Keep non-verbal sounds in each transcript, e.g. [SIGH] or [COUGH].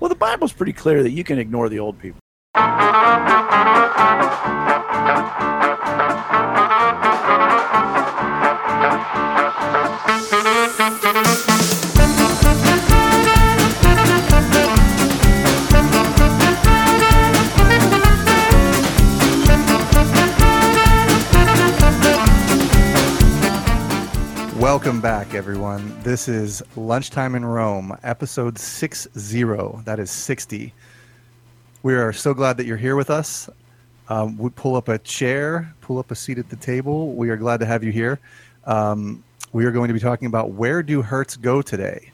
Well, the Bible's pretty clear that you can ignore the old people. Back, everyone. This is Lunchtime in Rome, episode 60. That is 60. We are so glad that you're here with us. Um, we pull up a chair, pull up a seat at the table. We are glad to have you here. Um, we are going to be talking about where do hurts go today.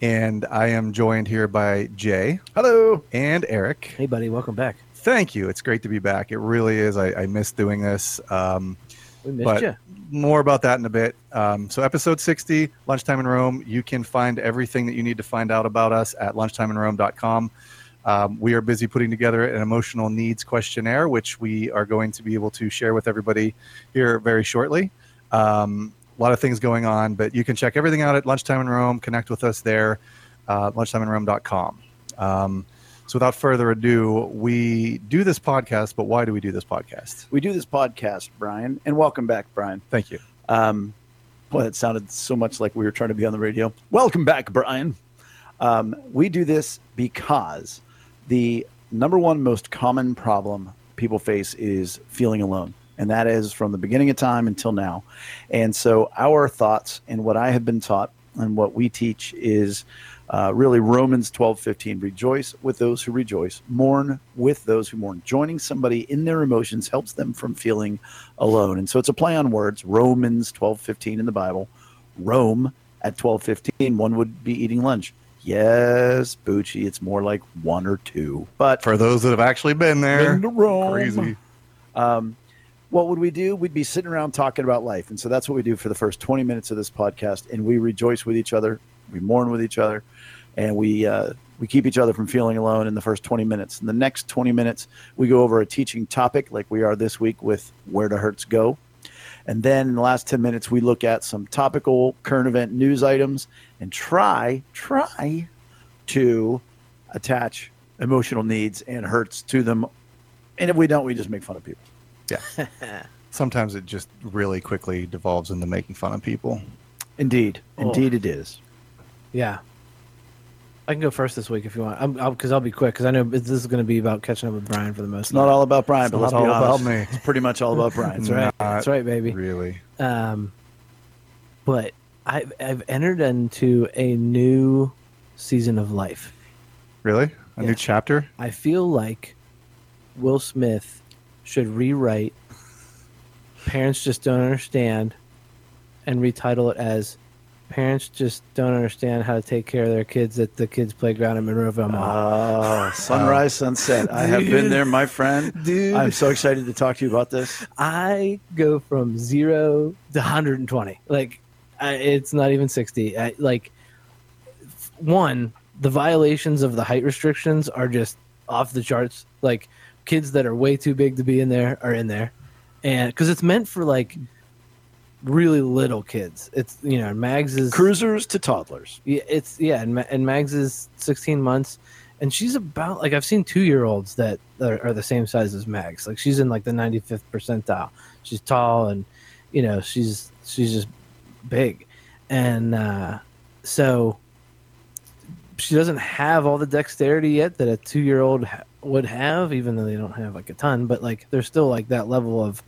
And I am joined here by Jay Hello. and Eric. Hey, buddy, welcome back. Thank you. It's great to be back. It really is. I, I miss doing this. Um, We missed but you. more about that in a bit. Um, so, episode 60, Lunchtime in Rome. You can find everything that you need to find out about us at lunchtimeinrome.com. Um, we are busy putting together an emotional needs questionnaire, which we are going to be able to share with everybody here very shortly. Um, a lot of things going on, but you can check everything out at Lunchtime in Rome. Connect with us there, uh, lunchtimeinrome.com. Um, so, without further ado, we do this podcast, but why do we do this podcast? We do this podcast, Brian, and welcome back, Brian. Thank you. Um, boy, it sounded so much like we were trying to be on the radio. Welcome back, Brian. Um, we do this because the number one most common problem people face is feeling alone. And that is from the beginning of time until now. And so, our thoughts and what I have been taught and what we teach is uh, really Romans 12 15. Rejoice with those who rejoice, mourn with those who mourn. Joining somebody in their emotions helps them from feeling alone. And so it's a play on words. Romans 12 15 in the Bible. Rome at 12 15, one would be eating lunch. Yes, Bucci, it's more like one or two. But For those that have actually been there, Been Rome. crazy. um, what would we do? We'd be sitting around talking about life. And so that's what we do for the first 20 minutes of this podcast. And we rejoice with each other, we mourn with each other, and we, uh, we keep each other from feeling alone in the first 20 minutes. In the next 20 minutes, we go over a teaching topic like we are this week with Where Do Hurts Go? And then in the last 10 minutes, we look at some topical current event news items and try, try to attach emotional needs and hurts to them. And if we don't, we just make fun of people. Yeah. [LAUGHS] Sometimes it just really quickly devolves into making fun of people. Indeed. Oh. Indeed, it is. Yeah. I can go first this week if you want. I'm because I'll, be quick because I know this is going to be about catching up with Brian for the most. It's not all about Brian, It's but not let's be all about honest. me. It's pretty much all about Brian. That's right. Not That's right, baby. Really. Um, but I've I've entered into a new season of life. Really? A new chapter? I feel like Will Smith should rewrite "Parents Just Don't Understand" and retitle it as "Parents Just Don't Understand How to Take Care of Their Kids at the Kids Playground in Monroeville Mall." Oh, sunrise, sunset. I have been there, my friend. Dude, I'm so excited to talk to you about this. I go from zero to 120. Like, I, it's not even 60. I, like, one, the violations of the height restrictions are just off the charts. Like, kids that are way too big to be in there are in there. And because it's meant for like really little kids. It's, you know, Mags is. Cruisers to toddlers. Yeah, it's yeah, and, and Mags is 16 months, and she's about like I've seen two year olds that are, are the same size as Mags. Like she's in like the 95th percentile. She's tall, and you know she's she's just big, and uh, so she doesn't have all the dexterity yet that a two year old ha- would have, even though they don't have like a ton. But like there's still like that level of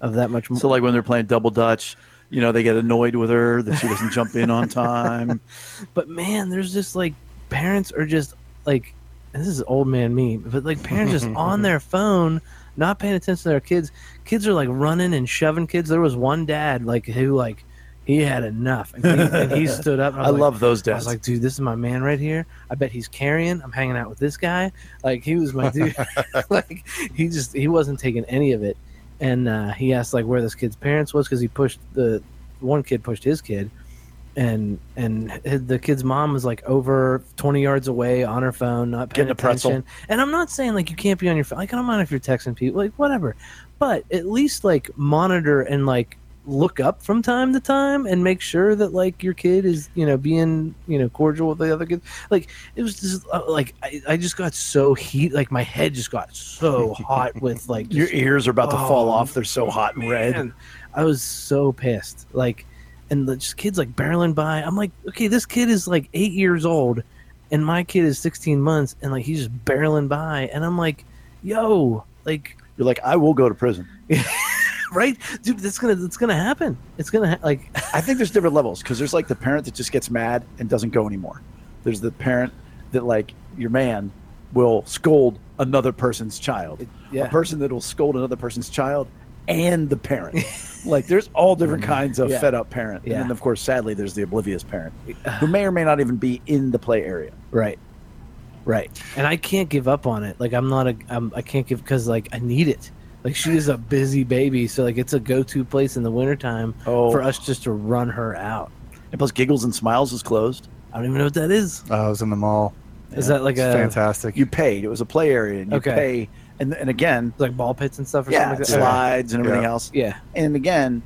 of that much. More. So, like when they're playing double dutch, you know, they get annoyed with her that she doesn't jump in on time. [LAUGHS] But man, there's just like parents are just like this is old man me, but like parents just on [LAUGHS] their phone, not paying attention to their kids. Kids are like running and shoving kids. There was one dad like who like he had enough and he, and he stood up. and [LAUGHS] I was like- love those I dads. was like, dude, this is my man right here. I bet he's carrying. I'm hanging out with this guy. Like he was my dude. like he just he wasn't taking any of it. And uh, he asked like where this kid's parents was because he pushed the one kid pushed his kid, and and the kid's mom was like over 20 yards away on her phone, not paying Getting a pretzel. And I'm not saying like you can't be on your phone. Like I don't mind if you're texting people, like whatever, but at least like monitor and like look up from time to time and make sure that like your kid is you know being you know cordial with the other kids like it was just uh, like I, I just got so heat like my head just got so [LAUGHS] hot with like Your ears are about to fall Oh, off. They're so hot and red. Man, I was so pissed. Like, and the just kids like barreling by. I'm like, okay, this kid is like eight years old, and my kid is 16 months, and like he's just barreling by, and I'm like, yo, like, You're like, I will go to prison. [LAUGHS] right, dude, that's gonna that's gonna happen. It's gonna ha- like, I think there's different levels because there's like the parent that just gets mad and doesn't go anymore. There's the parent that like your man will scold another person's child. yeah, A person that will scold another person's child and the parent. [LAUGHS] like there's all different mm-hmm. kinds of Yeah. fed up parent. Yeah. And then of course sadly there's the oblivious parent uh, who may or may not even be in the play area. right, right, and I can't give up on it. Like, I'm not a, I'm, I can't give because like I need it. Like she is a busy baby, so like it's a go-to place in the wintertime Oh, for us just to run her out. and plus Giggles and Smiles is closed. I don't even know what that is. Uh, I was in the mall. Is Yeah. that like a fantastic. You paid. It was a play area and you Okay. pay and and again, like ball pits and stuff or yeah, something like that? slides and everything Yeah. else. Yeah. And again,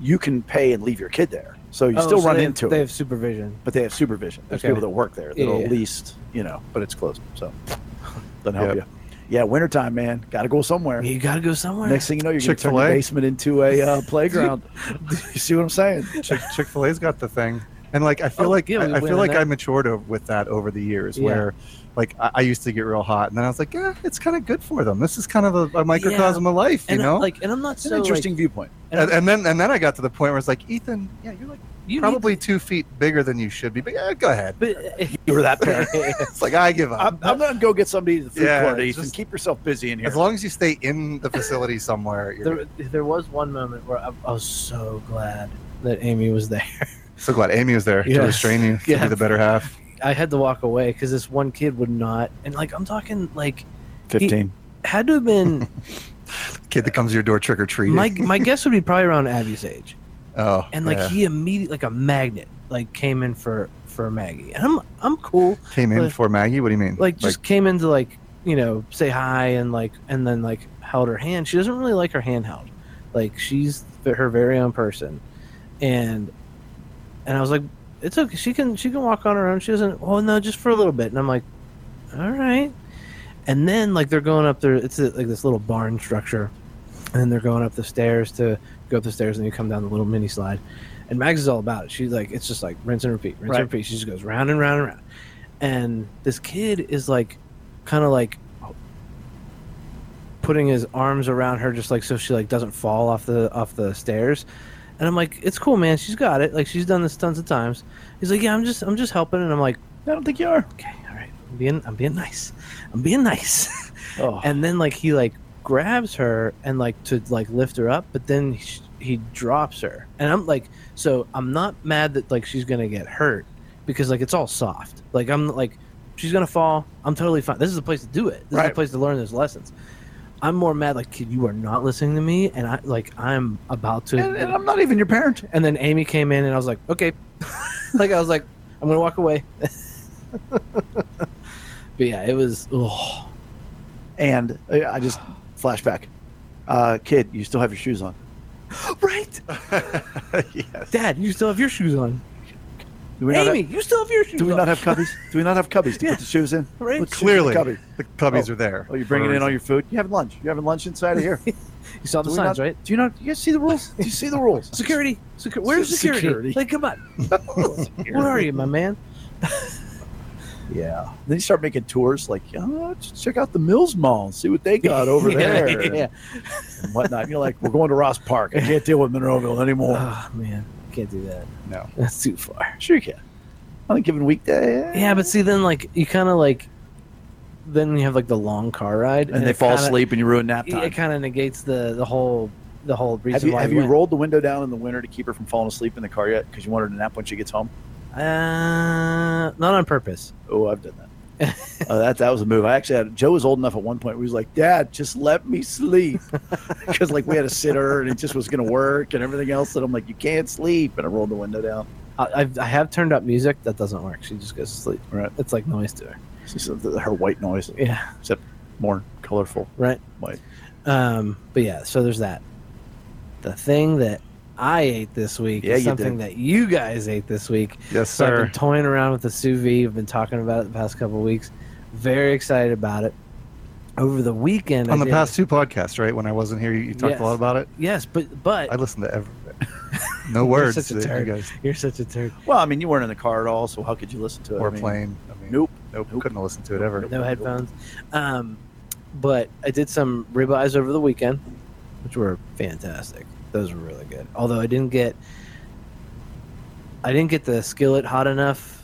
you can pay and leave your kid there. So you Oh, still so run they, into They it. They have supervision. but they have supervision. There's Okay. people that work there that'll yeah. at least, you know, but it's closed. So doesn't help Yep. you. Yeah, wintertime, man. Got to go somewhere. You got to go somewhere. Next thing you know, you're going to turn Chick-fil-A. your basement into a uh, [LAUGHS] playground. [LAUGHS] you see what I'm saying? Chick Chick Fil A's got the thing, and like I feel Oh, like yeah, I, I feel like there. I matured o- with that over the years. Yeah. Where like I, I used to get real hot, and then I was like, yeah, it's kind of good for them. This is kind of a, a microcosm of life, you and know. like, and I'm not saying It's an so interesting Like, viewpoint. and and, and then and then I got to the point where it's like, Ethan, yeah, you're like you probably two feet bigger than you should be, but yeah, go ahead. Need, but uh, [LAUGHS] You were that parent. [LAUGHS] It's like I give up. I'm, I'm going to go get somebody to the food Yeah, court, it's Ethan. just- Keep yourself busy in here. as long as you stay in the facility somewhere, you're there, there was one moment where I, I was so glad that Amy was there. [LAUGHS] so glad Amy was there to Yes. restrain you, to Yeah. be the better half. I had to walk away because this one kid would not, and like I'm talking like 15. had to have been Kid that comes to your door trick or treating. my my guess would be probably around Abby's age. Oh, and like yeah. he immediately like a magnet like came in for for Maggie. And I'm I'm cool came in but- for Maggie. What do you mean? like just came in to like you know say hi and like and then like held her hand. She doesn't really like her hand held like she's her very own person. And and I was like it's okay. She can she can walk on her own. She doesn't oh no just for a little bit. And I'm like all right. And then like they're going up there. It's a, like this little barn structure. And then they're going up the stairs to go up the stairs and you come down the little mini slide. And Mags is all about it. She's like it's just like rinse and repeat rinse Right. and repeat. She just goes round and round and round. And this kid is like kind of like putting his arms around her just like so she like doesn't fall off the off the stairs. And i'm like it's cool man. She's got it. Like she's done this tons of times. He's like yeah i'm just i'm just helping. And i'm like I don't think you are. okay all right. I'm being i'm being nice. I'm being nice. Oh, [LAUGHS] and then like he like grabs her and like to like lift her up but then he, he drops her. And i'm like so i'm not mad that like she's gonna get hurt because like it's all soft. Like i'm like she's gonna fall. I'm totally fine. This is the place to do it. This is Right. the place to learn those lessons. I'm more mad like kid you are not listening to me and i like i'm about to and, and I'm not even your parent. and then amy came in and i was like okay. [LAUGHS] Like i was like i'm gonna walk away. [LAUGHS] But yeah it was oh And uh, I just flashback. Uh, kid, you still have your shoes on. right [LAUGHS] yes. dad you still have your shoes on Do we not Amy, have, you still have your shoes do we on. not have cubbies? Do we not have cubbies to [LAUGHS] Yeah. put the shoes in? Right. Put the shoes the Clearly, cubby. the cubbies Oh. are there. Oh, you're bringing in all your food. You having lunch? You having lunch inside of here? [LAUGHS] You saw the Do we signs, not- right? Do you not? You guys see the rules? Do you see the rules? Security. Secu- where's security? Security. Like, come on. Where are you, my man? Yeah. Then you start making tours like, oh, check out the Mills Mall, see what they got [LAUGHS] over Yeah, there Yeah. [LAUGHS] and whatnot. And you're like, we're going to Ross Park. I can't deal with Monroeville anymore. [LAUGHS] Oh man, can't do that. No. That's too far. sure you can. On a given weekday. Yeah, but see, then like you kind of like, then you have like the long car ride, and they fall kinda- asleep and you ruin nap time. It kind of negates the the whole the whole reason Have you, why have you you went. rolled the window down in the winter to keep her from falling asleep in the car yet? Because you want her to nap when she gets home. Uh, not on purpose. Oh, I've done that. uh, that that was a move. I actually had Joe was old enough at one point where he was like, "Dad, just let me sleep," [LAUGHS] because like we had a sitter and it just was going to work and everything else. And I'm like, "You can't sleep," and I rolled the window down. I, I've, I have turned up music that doesn't work. She just goes to sleep. Right. It's like noise to her. It's just the- her white noise, Yeah. Except more colorful Right. white. Um, but yeah, so there's that. The thing that I ate this week Yeah, is something did. that you guys ate this week. Yes, So I've sir. been toying around with the sous vide. I've been talking about it the past couple of weeks. Very excited about it. Over the weekend, On I the did- past two podcasts, right? When I wasn't here, you, you talked Yes. a lot about it. yes, but but I listened to every. [LAUGHS] no words. such a that You guys. You're such a turd. Well, I mean, you weren't in the car at all, so how could you listen to it? or I mean, playing. I mean, Nope. Nope. Nope. Couldn't have listened to it ever. No headphones. Um, but I did some ribeyes over the weekend, which were fantastic. Those were really good. Although I didn't get, I didn't get the skillet hot enough,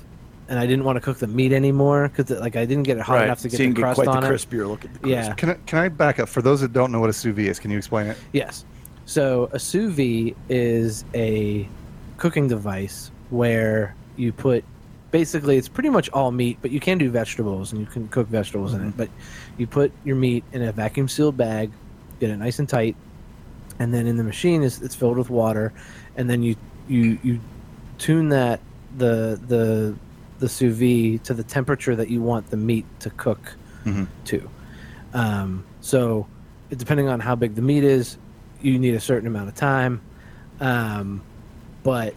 and I didn't want to cook the meat anymore because like I didn't get it hot right. enough to so get you the can crust get quite on the it. crispier look at the crisp. Yeah. Can I, can I back up for those that don't know what a sous vide is? Can you explain it? Yes. So a sous vide is a cooking device where you put basically it's pretty much all meat, but you can do vegetables and you can cook vegetables in it. Mm-hmm. But you put your meat in a vacuum sealed bag, get it nice and tight, and then in the machine is it's filled with water, and then you you you tune that the the the sous vide to the temperature that you want the meat to cook Mhm. to. Um, so, depending on how big the meat is, you need a certain amount of time. Um, but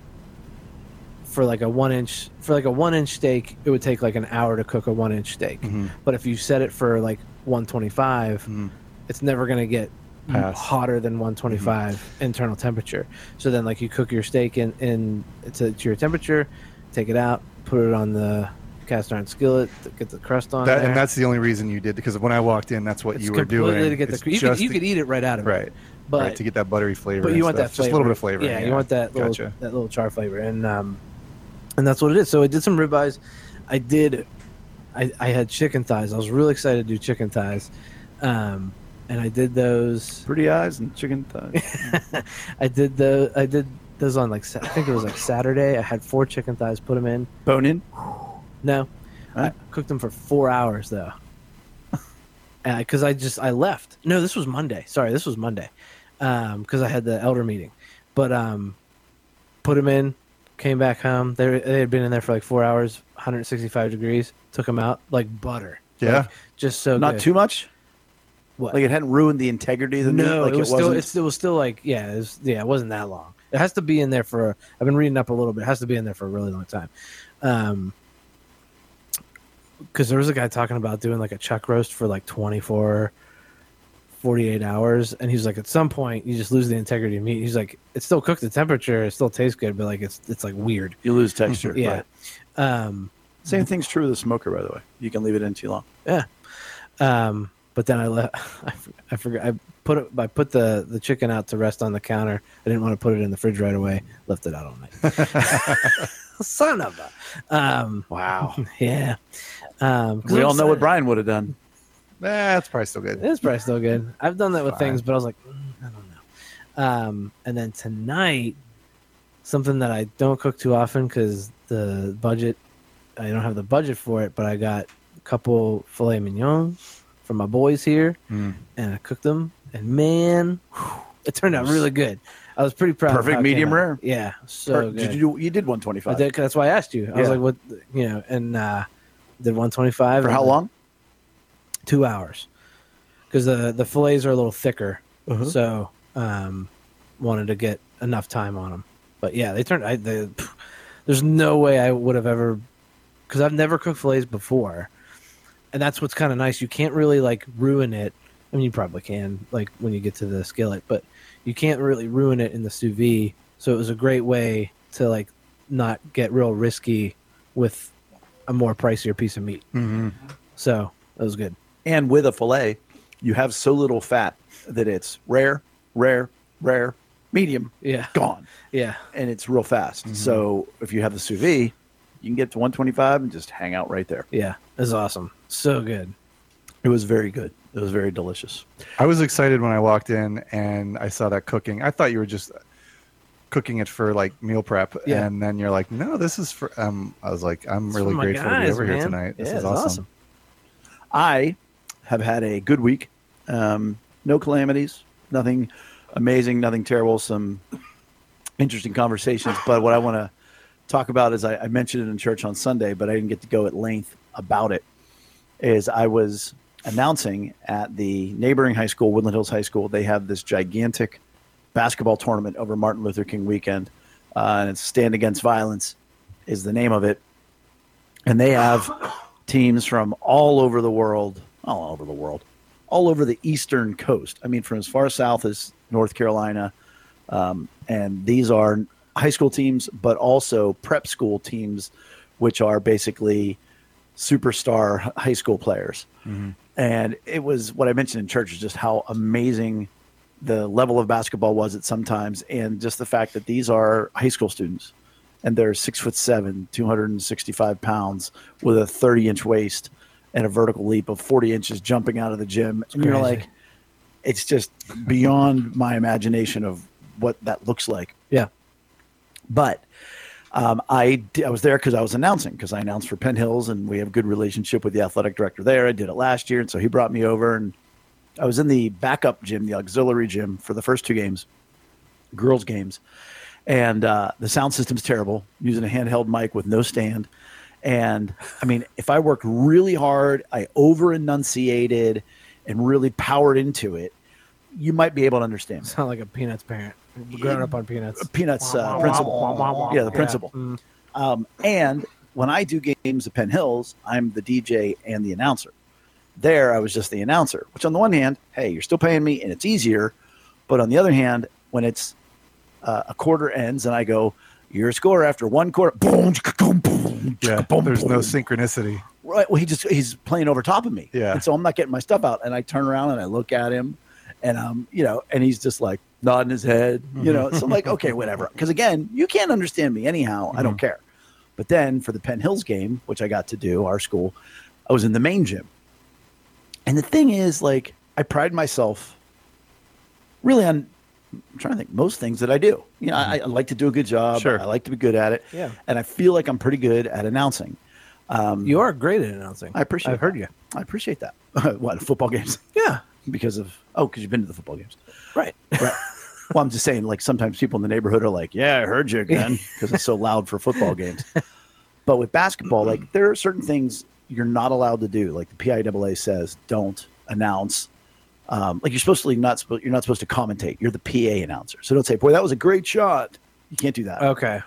for like a one inch for like a one inch steak, it would take like an hour to cook a one inch steak. Mhm. But if you set it for like 125, Mhm. it's never going to get Hotter than 125 Mm-hmm. internal temperature. So then, like, you cook your steak in, in to, to your temperature, take it out, put it on the cast iron skillet, to get the crust on That, and that's the only reason you did because when I walked in, that's what it's you were doing. to get the. You could, you could eat it right out of it, right, But right to get that buttery flavor. but you want stuff. that just a little bit of flavor. Yeah, you want that little Gotcha. that little char flavor, and um, and that's what it is. So I did some ribeyes. I did. I, I had chicken thighs. I was really excited to do chicken thighs, um, and I did those. Pretty eyes and chicken thighs. [LAUGHS] I did the I did those on like I think it was like Saturday. I had four chicken thighs. Put them in. Bone in. No, I cooked them for four hours though. [LAUGHS] Because I just I left. No, this was Monday. Sorry, this was Monday. Because I had the elder meeting, but um, put them in, came back home. They they had been in there for like four hours, 165 degrees. Took them out like butter. Yeah. Like, just so Not good. too much. What? Like it hadn't ruined the integrity of the meat. no, Like it was still wasn't- it's, it was still like yeah, it was, yeah, it wasn't that long. It has to be in there for. I've been reading up a little bit. It has to be in there for a really long time. Um, because there was a guy talking about doing like a chuck roast for like 24 48 hours and he's like at some point you just lose the integrity of meat he's like it's still cooked at temperature it still tastes good but like it's it's like weird you lose texture. [LAUGHS] yeah right. um Same thing's true with the smoker, by the way. You can leave it in too long. Yeah um, but then I left. [LAUGHS] I, I forgot. I put it. I put the the chicken out to rest on the counter. I didn't want to put it in the fridge right away. Left it out all night. [LAUGHS] [LAUGHS] Son of a. Um, Wow. yeah. Um, 'cause we all know what. Brian would have done. That's probably still good. It's probably still good. I've done that with Fine. things, but I was like, mm, I don't know. Um, and then tonight, something that I don't cook too often because the budget, I don't have the budget for it, but I got a couple filet mignon from my boys here, Mm. and I cooked them, and man, whew, it turned out really good. I was pretty proud. of Perfect medium rare? Yeah, so Per- good. did you do, you did I 125 did, that's why I asked you. I was like, what, you know, and uh, did 125 for how long? two hours because the the fillets are a little thicker Uh-huh. so um wanted to get enough time on them but yeah they turned i they, pff, there's no way i would have ever because i've never cooked fillets before and that's what's kind of nice. You can't really like ruin it. I mean you probably can like when you get to the skillet but you can't really ruin it in the sous vide. So it was a great way to like not get real risky with a more pricier piece of meat. Mhm. so it was good. And with a fillet, you have so little fat that it's rare, rare, rare, medium, yeah. gone, yeah. And it's real fast. Mm-hmm. So if you have the sous vide, you can get to 125 and just hang out right there. Yeah, it was awesome. So good. It was very good. It was very delicious. I was excited when I walked in and I saw that cooking. I thought you were just cooking it for like meal prep, Yeah. and then you're like, "No, this is for." Um, I was like, "I'm It's really for my grateful to be over here tonight. This Yeah, is it's awesome." I have had a good week. Um, no calamities, nothing amazing, nothing terrible. Some interesting conversations. But what I want to talk about is I, I mentioned it in church on Sunday, but I didn't get to go at length about it. Is I was announcing at the neighboring high school, Woodland Hills High School, they have this gigantic basketball tournament over Martin Luther King weekend, uh, and it's Stand Against Violence is the name of it, and they have teams from all over the world, all over the world, all over the eastern coast. I mean, from as far south as North Carolina, um, and these are high school teams, but also prep school teams, which are basically superstar high school players. Mm-hmm. And it was what I mentioned in church is just how amazing the level of basketball was at sometimes, and just the fact that these are high school students and they're six foot seven, 265 pounds with a 30 inch waist and a vertical leap of 40 inches jumping out of the gym. and you're like, it's just beyond my imagination of what that looks like. Yeah. But um, I I was there because I was announcing because I announced for Penn Hills and we have a good relationship with the athletic director there. I did it last year, and so he brought me over and I was in the backup gym, the auxiliary gym, for the first two games, girls games, and uh, the sound system's terrible. Using a handheld mic with no stand, and I mean, if I worked really hard, I over enunciated and really powered into it, you might be able to understand. Sound like a Peanuts parent. Growing up on Peanuts. Peanuts uh, principal, yeah, the principal. Mm. Um, and when I do games at Penn Hills, I'm the DJ and the announcer. There, I was just the announcer, which on the one hand, hey, you're still paying me and it's easier. But on the other hand, when it's uh, a quarter ends and I go, your score after one quarter, boom, boom, boom, Yeah, boom, there's no synchronicity. Right. Well, he just he's playing over top of me. Yeah. And so I'm not getting my stuff out, and I turn around and I look at him, and um, you know, and he's just like nodding his head, you know. so I'm like, [LAUGHS] okay, whatever. Because again, you can't understand me anyhow. I don't care. But then for the Penn Hills game, which I got to do, our school, I was in the main gym. And the thing is, like, I pride myself really on. I'm trying to think most things that I do. You know, I, I like to do a good job. Sure. I like to be good at it. Yeah. And I feel like I'm pretty good at announcing. Um, You are great at announcing. I appreciate I've heard you. I appreciate that. [LAUGHS] what football games? Yeah. Because of oh, because you've been to the football games, Right. right? [LAUGHS] well, I'm just saying, like sometimes people in the neighborhood are like, "Yeah, I heard you again," [LAUGHS] because it's so loud for football games. But with basketball, like there are certain things you're not allowed to do. Like the PIAA says, don't announce. Um, like you're supposed to not supposed you're not supposed to commentate. You're the PA announcer, so don't say, "Boy, that was a great shot." You can't do that Okay.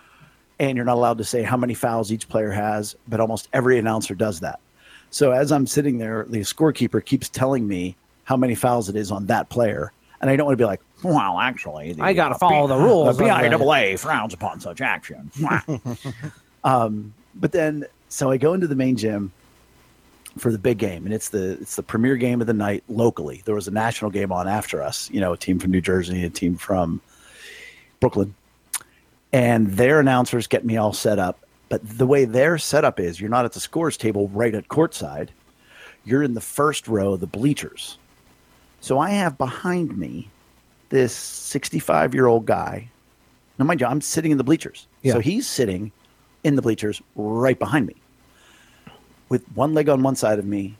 and you're not allowed to say how many fouls each player has, but almost every announcer does that. So as I'm sitting there, the scorekeeper keeps telling me how many fouls it is on that player, and I don't want to be like, "Well, actually, the, I gotta uh, follow the rules The the- frowns upon such action." [LAUGHS] um, but then, so I go into the main gym for the big game, and it's the it's the premier game of the night locally. There was a national game on after us, you know, a team from New Jersey, a team from Brooklyn, and their announcers get me all set up. But the way their setup is, you're not at the scores table right at courtside. You're in the first row of the bleachers. So I have behind me this 65 year old guy. Now, mind you, I'm sitting in the bleachers. Yeah. So he's sitting in the bleachers right behind me with one leg on one side of me,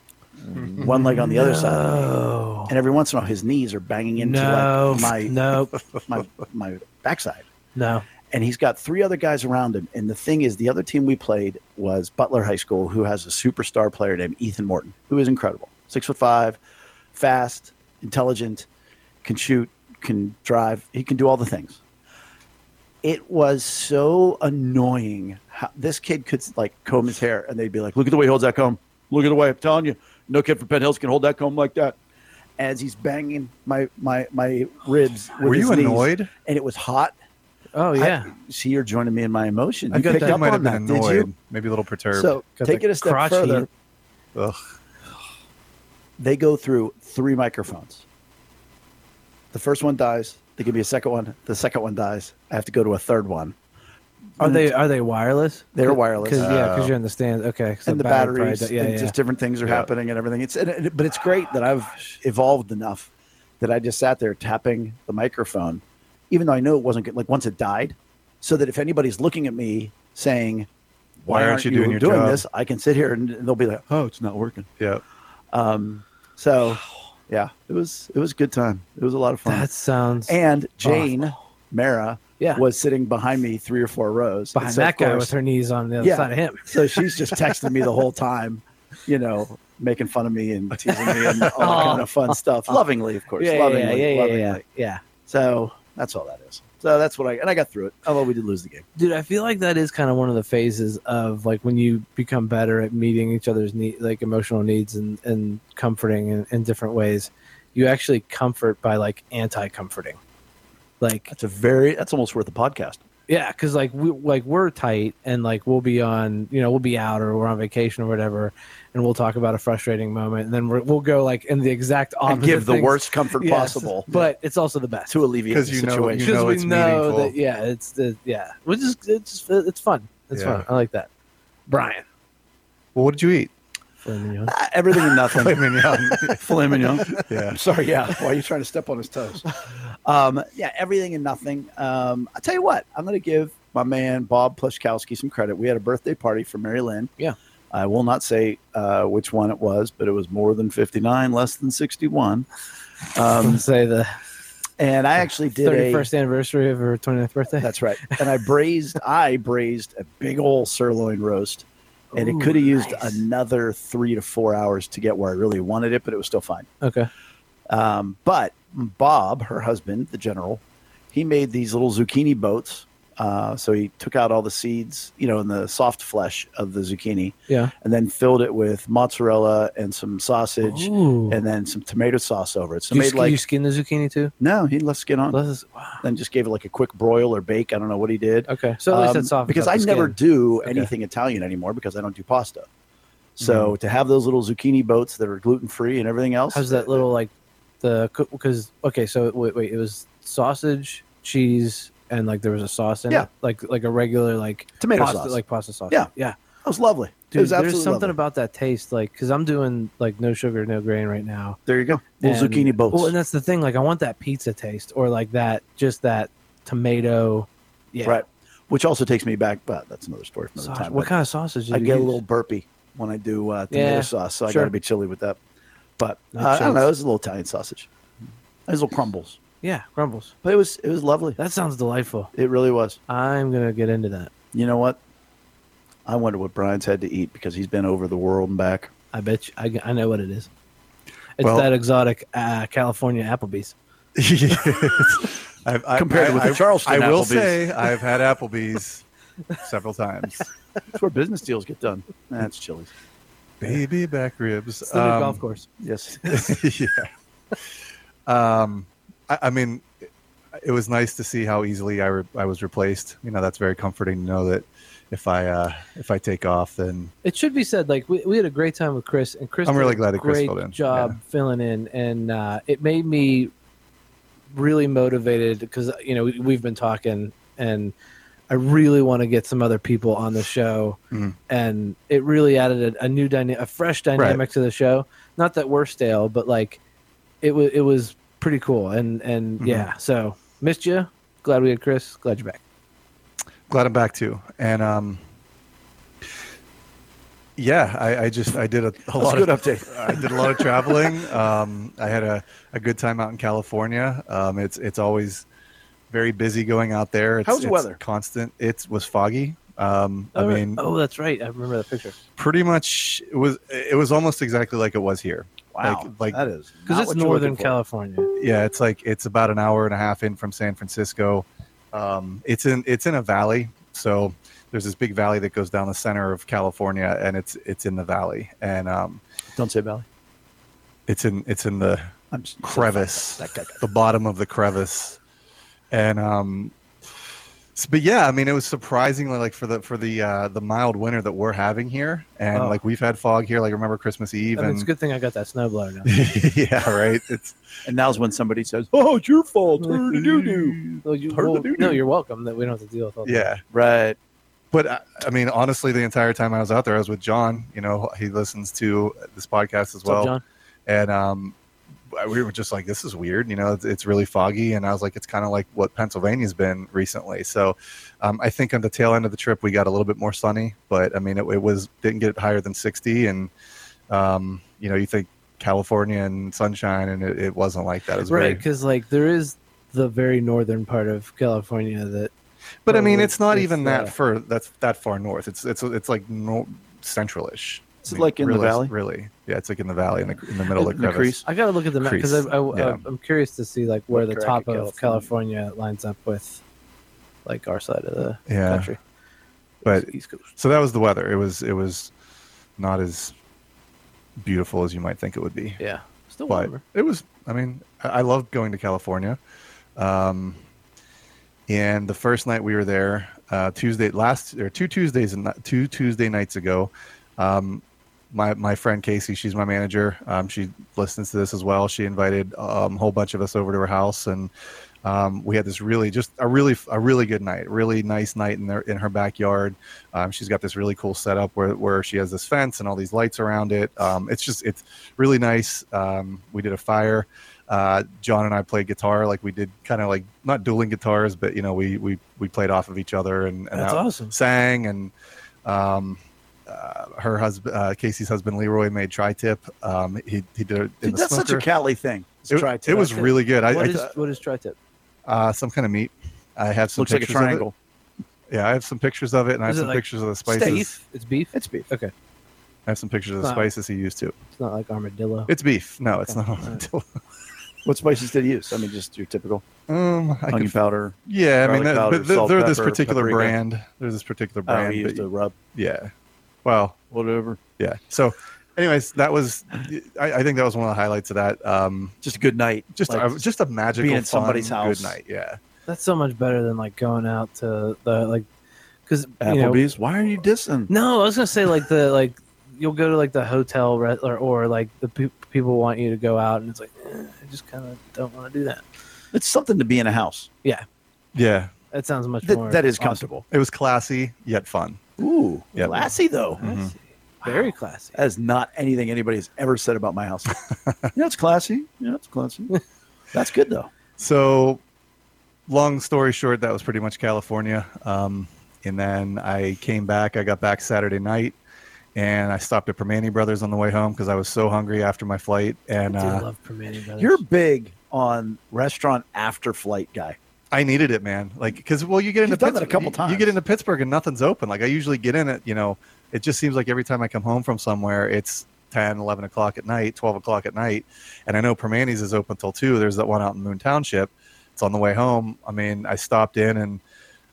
one leg on the other side of me. And every once in a while, his knees are banging into No. like my, no. [LAUGHS] my, my backside No. and he's got three other guys around him. And the thing is, the other team we played was Butler High School, who has a superstar player named Ethan Morton, who is incredible. Six foot five, fast, intelligent, can shoot, can drive. He can do all the things. It was so annoying. How, this kid could like comb his hair, and they'd be like, "Look at the way he holds that comb. Look at the way I'm telling you, no kid from Penn Hills can hold that comb like that." As he's banging my my my ribs. With Were his you knees, annoyed? And it was hot. Oh yeah. I, see, you're joining me in my emotion. I You think picked you up might on have that, been did annoyed, you? maybe a little perturbed. So take it a step crotch further. heat. Ugh. They go through three microphones. The first one dies. They give me a second one. The second one dies. I have to go to a third one. Are they are they wireless? They're wireless. Cause, yeah, because Oh. you're in the stands. Okay. so and the batteries, yeah, and yeah. just different things are Yeah. happening and everything. It's and it, but it's great that I've evolved enough that I just sat there tapping the microphone, even though I know it wasn't good. Like once it died, so that if anybody's looking at me saying, "Why, aren't, you doing, your job?" this?" I can sit here and they'll be like, "Oh, it's not working." Yeah. Um, so yeah, it was it was a good time. It was a lot of fun. that sounds and Jane Mara Yeah. was sitting behind me three or four rows. behind so, that guy course- with her knees on the other Yeah. side of him. [LAUGHS] So she's just texting me the whole time, you know, making fun of me and teasing me and all that kind of fun stuff. Lovingly, of course. Yeah, yeah, lovingly, yeah, yeah, yeah, lovingly. yeah. So That's all that is. So that's what I and I got through it. Although we did lose the game. Dude, I feel like that is kind of one of the phases of like when you become better at meeting each other's need, like emotional needs and, and comforting in, in different ways. You actually comfort by like anti comforting. Like, That's a very. That's almost worth a podcast. Yeah, because like we like we're tight and like we'll be on, you know, we'll be out or we're on vacation or whatever, and we'll talk about a frustrating moment, and then we're, we'll go like in the exact opposite. And give the things. worst comfort Yes, possible [LAUGHS] but it's also the best to alleviate 'Cause the you know- situation. you because know we it's know meaningful. that yeah it's the yeah which is it's just it's fun it's Yeah. fun i like that brian Well, what did you eat? Filet mignon. Ah, everything and nothing. Filet mignon. Filet mignon. yeah. I'm sorry. Yeah. Why are you trying to step on his toes? [LAUGHS] Um, yeah. Everything and nothing. Um, I tell you what. I'm going to give my man Bob Plushkowski some credit. We had a birthday party for Mary Lynn. Yeah. I will not say uh, which one it was, but it was more than 59, less than 61. Um, [LAUGHS] say the and I actually did a 31st anniversary of her 29th birthday That's right. And I braised, I braised a big old sirloin roast, and Ooh, it could have used nice. another three to four hours to get where I really wanted it, but it was still fine. okay Um, but Bob, her husband, the general, he made these little zucchini boats. Uh, so he took out all the seeds, you know, and the soft flesh of the zucchini, yeah and then filled it with mozzarella and some sausage, Ooh. and then some tomato sauce over it. So you, made sk- like you skin the zucchini too no, he left skin on, is- wow. then just gave it like a quick broil or bake. I don't know what he did. okay so at least Um, it's soft because I never do Okay. anything Italian anymore because I don't do pasta. So Mm-hmm. to have those little zucchini boats that are gluten free and everything else, how's that little like the because okay so wait wait it was sausage cheese and like there was a sauce in Yeah. it like like a regular like tomato pasta, sauce? like pasta sauce Yeah. yeah That was lovely. Dude, was there's something lovely. about that taste, like, because I'm doing like no sugar, no grain right now. there you go. Little And- zucchini boats. Well, and that's the thing. Like, I want that pizza taste, or like that, just that tomato. Yeah. Right. Which also takes me back, but that's another story for another Sausage. time. What but kind of sausage? I you get a little burpy when I do uh, tomato Yeah, sauce, so I got to be chilly with that. But uh, I don't know. It was a little Italian sausage. Those little crumbles, Yeah, crumbles. but it was it was lovely. That sounds delightful. It really was. I'm gonna get into that. You know what? I wonder what Brian's had to eat because he's been over the world and back. I bet you. I, I know what it is. It's Well- that exotic uh, California Applebee's. [LAUGHS] I've, I, Compared I, with the I- Charleston I will Applebee's. say I've had Applebee's [LAUGHS] several times. That's where business deals get done. That's Chili's. Baby back ribs. It's the new Um, golf course. Yes. [LAUGHS] yeah. Um, I, I mean, it, was nice to see how easily I, re- I was replaced. You know, that's very comforting to know that if I uh, if I take off, then It should be said, like we, we had a great time with Chris, and Chris. I'm really glad that Chris great filled in. job Yeah. filling in, and uh, it made me really motivated because you know we, we've been talking, and I really want to get some other people on the show, Mhm. and it really added a, a new dynamic, a fresh dynamic to the show. Not that we're stale, but like it was it was pretty cool, and and Mhm. yeah, so missed you. Glad we had Chris. Glad you're back. glad I'm back too. And um, yeah, I, I just I did a, a lot a good of update. [LAUGHS] I did a lot of traveling. Um, I had a, a good time out in California. Um, it's it's always very busy going out there. It's, How's the weather? Constant. It was foggy. Um, I Oh, right. mean, oh, that's right. I remember that picture pretty much it was it was almost exactly like it was here. Wow. Like- like- that is because it's Northern. California. Yeah, it's like it's about an hour and a half in from San Francisco. Um, it's in it's in a valley, so there's this big valley that goes down the center of California, and it's it's in the valley, and um, Don't say Valley. it's in it's in the I'm s- crevice, That guy- the bottom of the crevice, and um, s- but yeah, I mean, it was surprisingly like for the for the uh, the mild winter that we're having here, and Oh. like we've had fog here. Like remember Christmas Eve, I mean, and it's a good thing I got that snowblower now. [LAUGHS] yeah, right. It's And now's when somebody says, [LAUGHS] "Oh, it's your fault." Well, you, Heard well, no, you're welcome. That we don't have to deal with all that. yeah. Right. But I, I mean, honestly, the entire time I was out there, I was with John. You know, he listens to this podcast as What's well, up, John? and um, we were just like, "This is weird." You know, it's, it's really foggy, and I was like, "It's kind of like what Pennsylvania's been recently." So, um, I think on the tail end of the trip, we got a little bit more sunny, but I mean, it, it was didn't get higher than sixty, and um, you know, you think California and sunshine, and it, it wasn't like that. It Right, because like there is the very northern part of California that. but I mean, it's not even that far. That's that far north. It's it's it's like no, centralish. Is it like in the valley? Really, yeah, it's like in the valley in the, in the middle of In the the crevice. crease? I gotta look at the map because I, I, Yeah. I'm curious to see like where What the top of of California lines up with like our side of the Yeah. country. But East Coast. so that was the weather. It was it was not as beautiful as you might think it would be. Yeah, still but warmer. it was i mean i, love going to california um, and the first night we were there uh, tuesday last or two tuesdays and two tuesday nights ago um, my, my friend casey she's my manager um, she listens to this as well she invited um, a whole bunch of us over to her house and um, we had this really just a really a really good night really nice night in their in her backyard um, she's got this really cool setup where, where she has this fence and all these lights around it um, it's just it's really nice. Um, we did a fire. Uh, John and I played guitar, like we did, kind of like not dueling guitars, but you know, we we we played off of each other and, and That's awesome. sang. And um, uh, her husband, uh, Casey's husband, Leroy, made tri-tip. Um, he he did it in Dude, the that's such a. Cali thing. It, tri-tip. it was really good. I, What I is what is tri-tip? uh, some kind of meat. I have some looks like a pictures of it. triangle. Yeah, I have some pictures of it, and I have some like pictures of the spices. Beef. It's beef. It's beef. Okay, I have some pictures of the Wow. spices he used too. it's not like armadillo. It's beef. No, it's Okay. not. Armadillo. [LAUGHS] what spices did he use? I mean, just your typical um, I onion could powder. Yeah, I mean, that, powder, but th- salt, they're this particular paprika. brand. There's this particular Oh, brand. he used but to rub. yeah. Well, Whatever. yeah. So, anyways, that was. I, I think that was one of the highlights of that. Um, Just a good night. just Like, a, just a magical, being at somebody's house. Good night. Yeah. That's so much better than like going out to the like, because you know. Applebee's. Why are you dissing? No, I was gonna say like the like you'll go to like the hotel re- or, or like the pe- people want you to go out and it's like eh, I just kind of don't want to do that. It's something to be in a house. Yeah. Yeah. That sounds much That, more. that is awesome. comfortable. It was classy yet fun. Ooh, Yep. classy though. Mhm. Very classy. That is not anything anybody has ever said about my house. [LAUGHS] yeah, it's classy. Yeah, it's classy. That's good though. So, long story short, that was pretty much California. Um, and then I came back. I got back Saturday night, and I stopped at Primanti Brothers on the way home because I was so hungry after my flight. And I do uh, love Primanti Brothers. You're big on restaurant after flight guy. I needed it, man. Like, because well, you get into You've done that a couple you- You get into Pittsburgh and nothing's open. Like, I usually get in it. You know, it just seems like every time I come home from somewhere, it's 10, 11 o'clock at night, 12 o'clock at night. And I know Primanti's is open till 2. There's that one out in Moon Township. It's on the way home. I mean, I stopped in and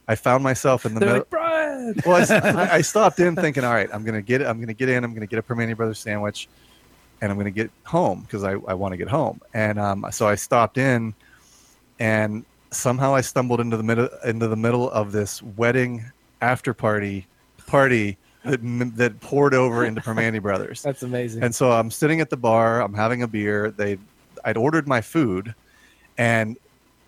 I found myself in the middle. like Brian. well, [LAUGHS] I, I stopped in thinking, all right, I'm gonna get it. I'm gonna get in. I'm gonna get a Primanti Brothers sandwich, and I'm gonna get home because I, I want to get home. And um, so I stopped in, and somehow I stumbled into the middle into the middle of this wedding after party party that that poured over into Primanti Brothers. [LAUGHS] That's amazing. And so I'm sitting at the bar, I'm having a beer. They I'd ordered my food and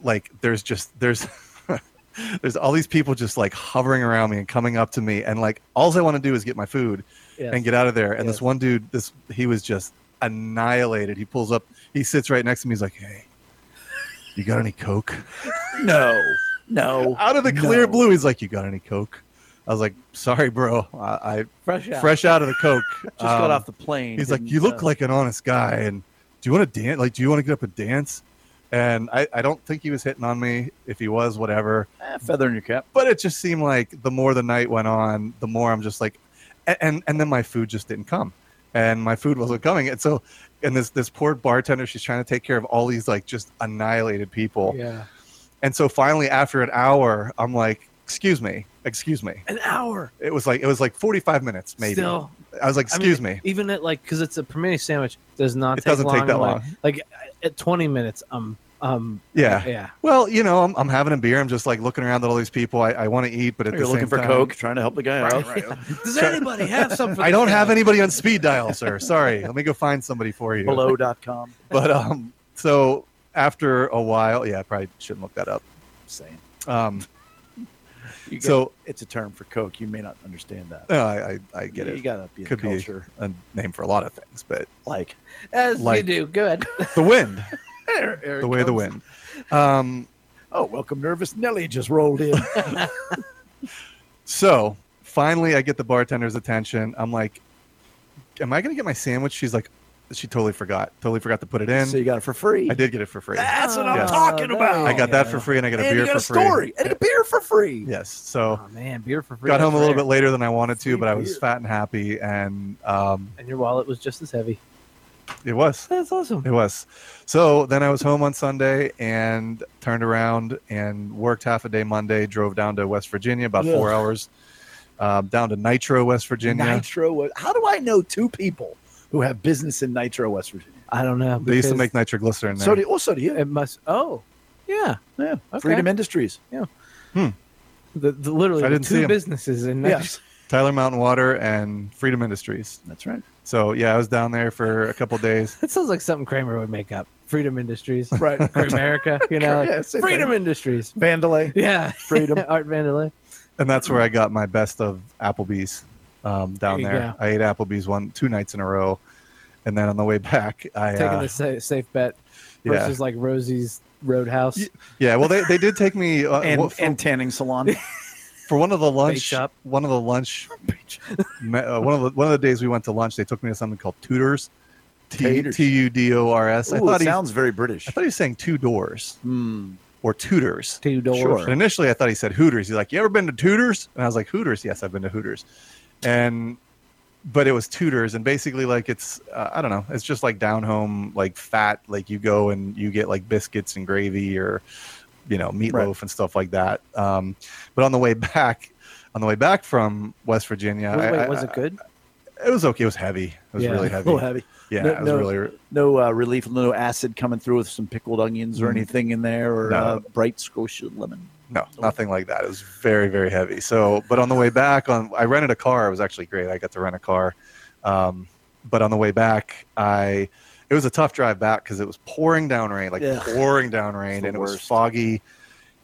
like there's just there's [LAUGHS] there's all these people just like hovering around me and coming up to me and like all I want to do is get my food Yes. and get out of there. And Yes. this one dude, this he was just annihilated. He pulls up, he sits right next to me, he's like, Hey, you got any Coke? No, no. Out of the clear no. blue, he's like, You got any Coke? I was like, Sorry, bro. I, fresh out. fresh out of the Coke. [LAUGHS] Just got Um, off the plane. He's like, you look uh, like an honest guy, and do you want to dance? Like, do you want to get up and dance? And I, I don't think he was hitting on me. If he was, whatever. eh, feather in your cap. But it just seemed like the more the night went on, the more I'm just like, and and then my food just didn't come, and my food wasn't coming, and so, and this this poor bartender, she's trying to take care of all these like just annihilated people, Yeah. and so finally after an hour, I'm like, excuse me, excuse me. An hour. It was like it was like 45 minutes maybe. Still. I was like, I mean, excuse me. Even at like, because it's a Primanti sandwich, does not It take doesn't take that like, long. Like at 20 minutes, um, um, Yeah. yeah. Well, you know, I'm, I'm having a beer. I'm just like looking around at all these people. I, I want to eat, but at You're the looking same for time, Coke, trying to help the guy out. [LAUGHS] Does anybody have something? I don't have anybody on speed dial, sir. Sorry. Let me go find somebody for you. Below.com. [LAUGHS] But um, so after a while, yeah, I probably shouldn't look that up. Same. Um, You get, so it's a term for Coke. You may not understand that. no, I, I, I get you, it. You gotta be in Could the be culture. a name for a lot of things, but Like As Like- you do. Good. the wind, [LAUGHS] There- there the way of the wind. Um, Oh, welcome, nervous Nelly just rolled in. [LAUGHS] So finally, I get the bartender's attention. I'm like, "Am I gonna get my sandwich?" She's like, she totally forgot. Totally forgot to put it in. So you got it for free. I did get it for free. That's what I'm Yes. talking about. I got that for free, and I got a and beer you got for a story free. and a beer for free. Yes. So Oh man, beer for free. got home a little bit later than I wanted to, Free but I was beer. fat and happy, and um, And your wallet was just as heavy. It was. That's awesome. It was. So then I was home on Sunday and turned around and worked half a day Monday. Drove down to West Virginia, about four hours. Um, down to Nitro, West Virginia. Nitro. How do I know two people who have business in Nitro, West Virginia? I don't know. They used to make nitroglycerin there. So do, oh, so do you. it must. Oh, yeah. Yeah. Okay. Freedom Industries. The, the literally I the didn't see businesses in Yeah. Mexico. Tyler Mountain Water and Freedom Industries. That's right. So yeah, I was down there for a couple days. That sounds like something Kramer would make up. Freedom Industries. Right. [LAUGHS] America, you know, like, Yeah, Freedom thing. Industries. Vandelay. Yeah, Freedom. [LAUGHS] Art Vandelay. and that's where I got my best of Applebee's um, down There you there. I ate Applebee's one two nights in a row, and then on the way back, I Taking uh, the sa- safe bet yeah versus like Rosie's Roadhouse. Yeah. Well, they, they did take me uh, And, well, for, and tanning salon. [LAUGHS] for one of the lunch shop. one of the lunch [LAUGHS] [LAUGHS] uh, one of the one of the days we went to lunch. They took me to something called Tudors. T Taters. T U D O R S. I thought it he sounds very British. I thought he was saying two doors Hmm. or tutors. Two doors. Sure. And initially, I thought he said Hooters. He's like, "You ever been to Tudors?" And I was like, "Hooters? Yes, I've been to Hooters." And but it was Tudors, and basically, like it's uh, I don't know, it's just like down home, like fat. Like you go and you get like biscuits and gravy, or you know, meatloaf Right. and stuff like that. Um, but on the way back, on the way back from West Virginia, Wait, wait, I- was it good? It was okay. It was heavy. It was Yeah. really A [LAUGHS] heavy. little heavy. Yeah, No- it was no- really. No uh, relief, no acid coming through with some pickled onions or Mm. anything in there, or No. uh, bright of lemon. No, nothing like that. It was very, very heavy. So, but on the way back, on I rented a car. It was actually great. I got to rent a car. Um, but on the way back, I it was a tough drive back because it was pouring down rain, like Yeah. pouring down rain, and it was foggy.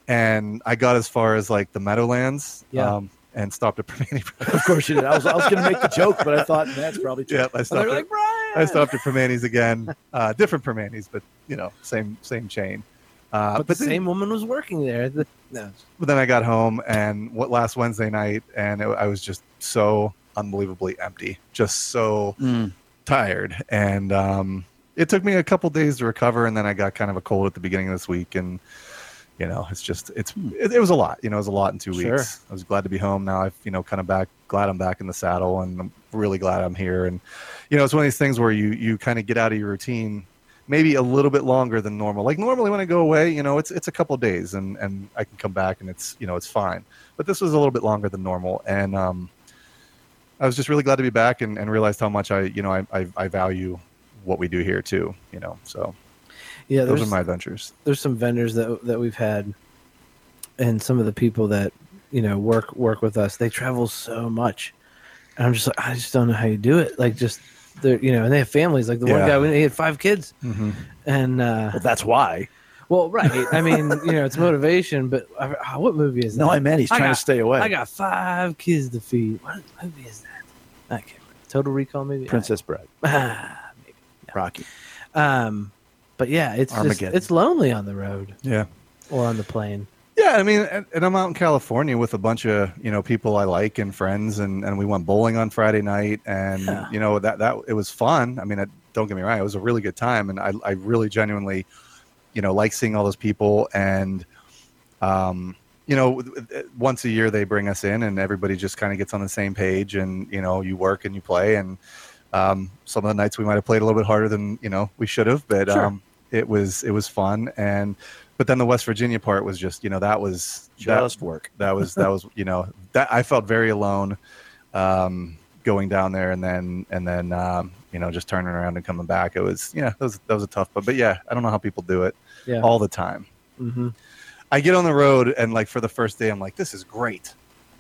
And I got as far as like the Meadowlands, Yeah. um, and stopped at [LAUGHS] Brothers. Of course you did. I was, I was going to make the joke, but I thought that's probably true. yeah, I stopped. At, like, Brian. I stopped at Primanti's again. Uh, different Primanti's, but you know, same same chain. Uh, But, but the then- same woman was working there. The- no. but then I got home and what last Wednesday night, and it, I was just so unbelievably empty, just so Mm. tired, and um, it took me a couple days to recover, and then I got kind of a cold at the beginning of this week, and you know, it's just it's it, it was a lot, you know, it was a lot in two Sure. weeks. I was glad to be home now. I've you know kind of back, glad I'm back in the saddle, and I'm really glad I'm here, and you know, it's one of these things where you you kind of get out of your routine maybe a little bit longer than normal. Like normally when I go away, you know, it's it's a couple days and and I can come back and it's you know it's fine. But this was a little bit longer than normal, and um, I was just really glad to be back and, and realized how much I you know I, I I value what we do here too. You know, so Yeah, those are my adventures. there's some vendors that that we've had, and some of the people that you know work work with us. They travel so much, and I'm just like, I just don't know how you do it. Like just they're you know, and they have families. Like the one guy, when he had five kids, and uh, Well, that's why. well, right. I mean, you know, it's motivation. But uh, what movie is that? No, I meant he's I trying got- to stay away. I got five kids to feed. What movie is that? I can't remember. Total Recall, movie. Princess Bride, Ah, Rocky. um, but yeah, it's just, it's lonely on the road Yeah. or on the plane. Yeah, I mean, and, and I'm out in California with a bunch of you know people I like and friends, and, and we went bowling on Friday night, and Yeah. you know that that it was fun. I mean, it, don't get me wrong, it was a really good time, and I I really genuinely, you know, like seeing all those people, and um, you know, once a year they bring us in, and everybody just kind of gets on the same page, and you know, you work and you play, and um, some of the nights we might have played a little bit harder than you know we should have, but Sure. um, it was it was fun, and but then the West Virginia part was just you know that was that, Just work. that was that was you know that I felt very alone um, going down there and then and then um, you know just turning around and coming back. It was yeah that was that was a tough but but yeah I don't know how people do it Yeah. all the time. hmm I get on the road and like for the first day I'm like this is great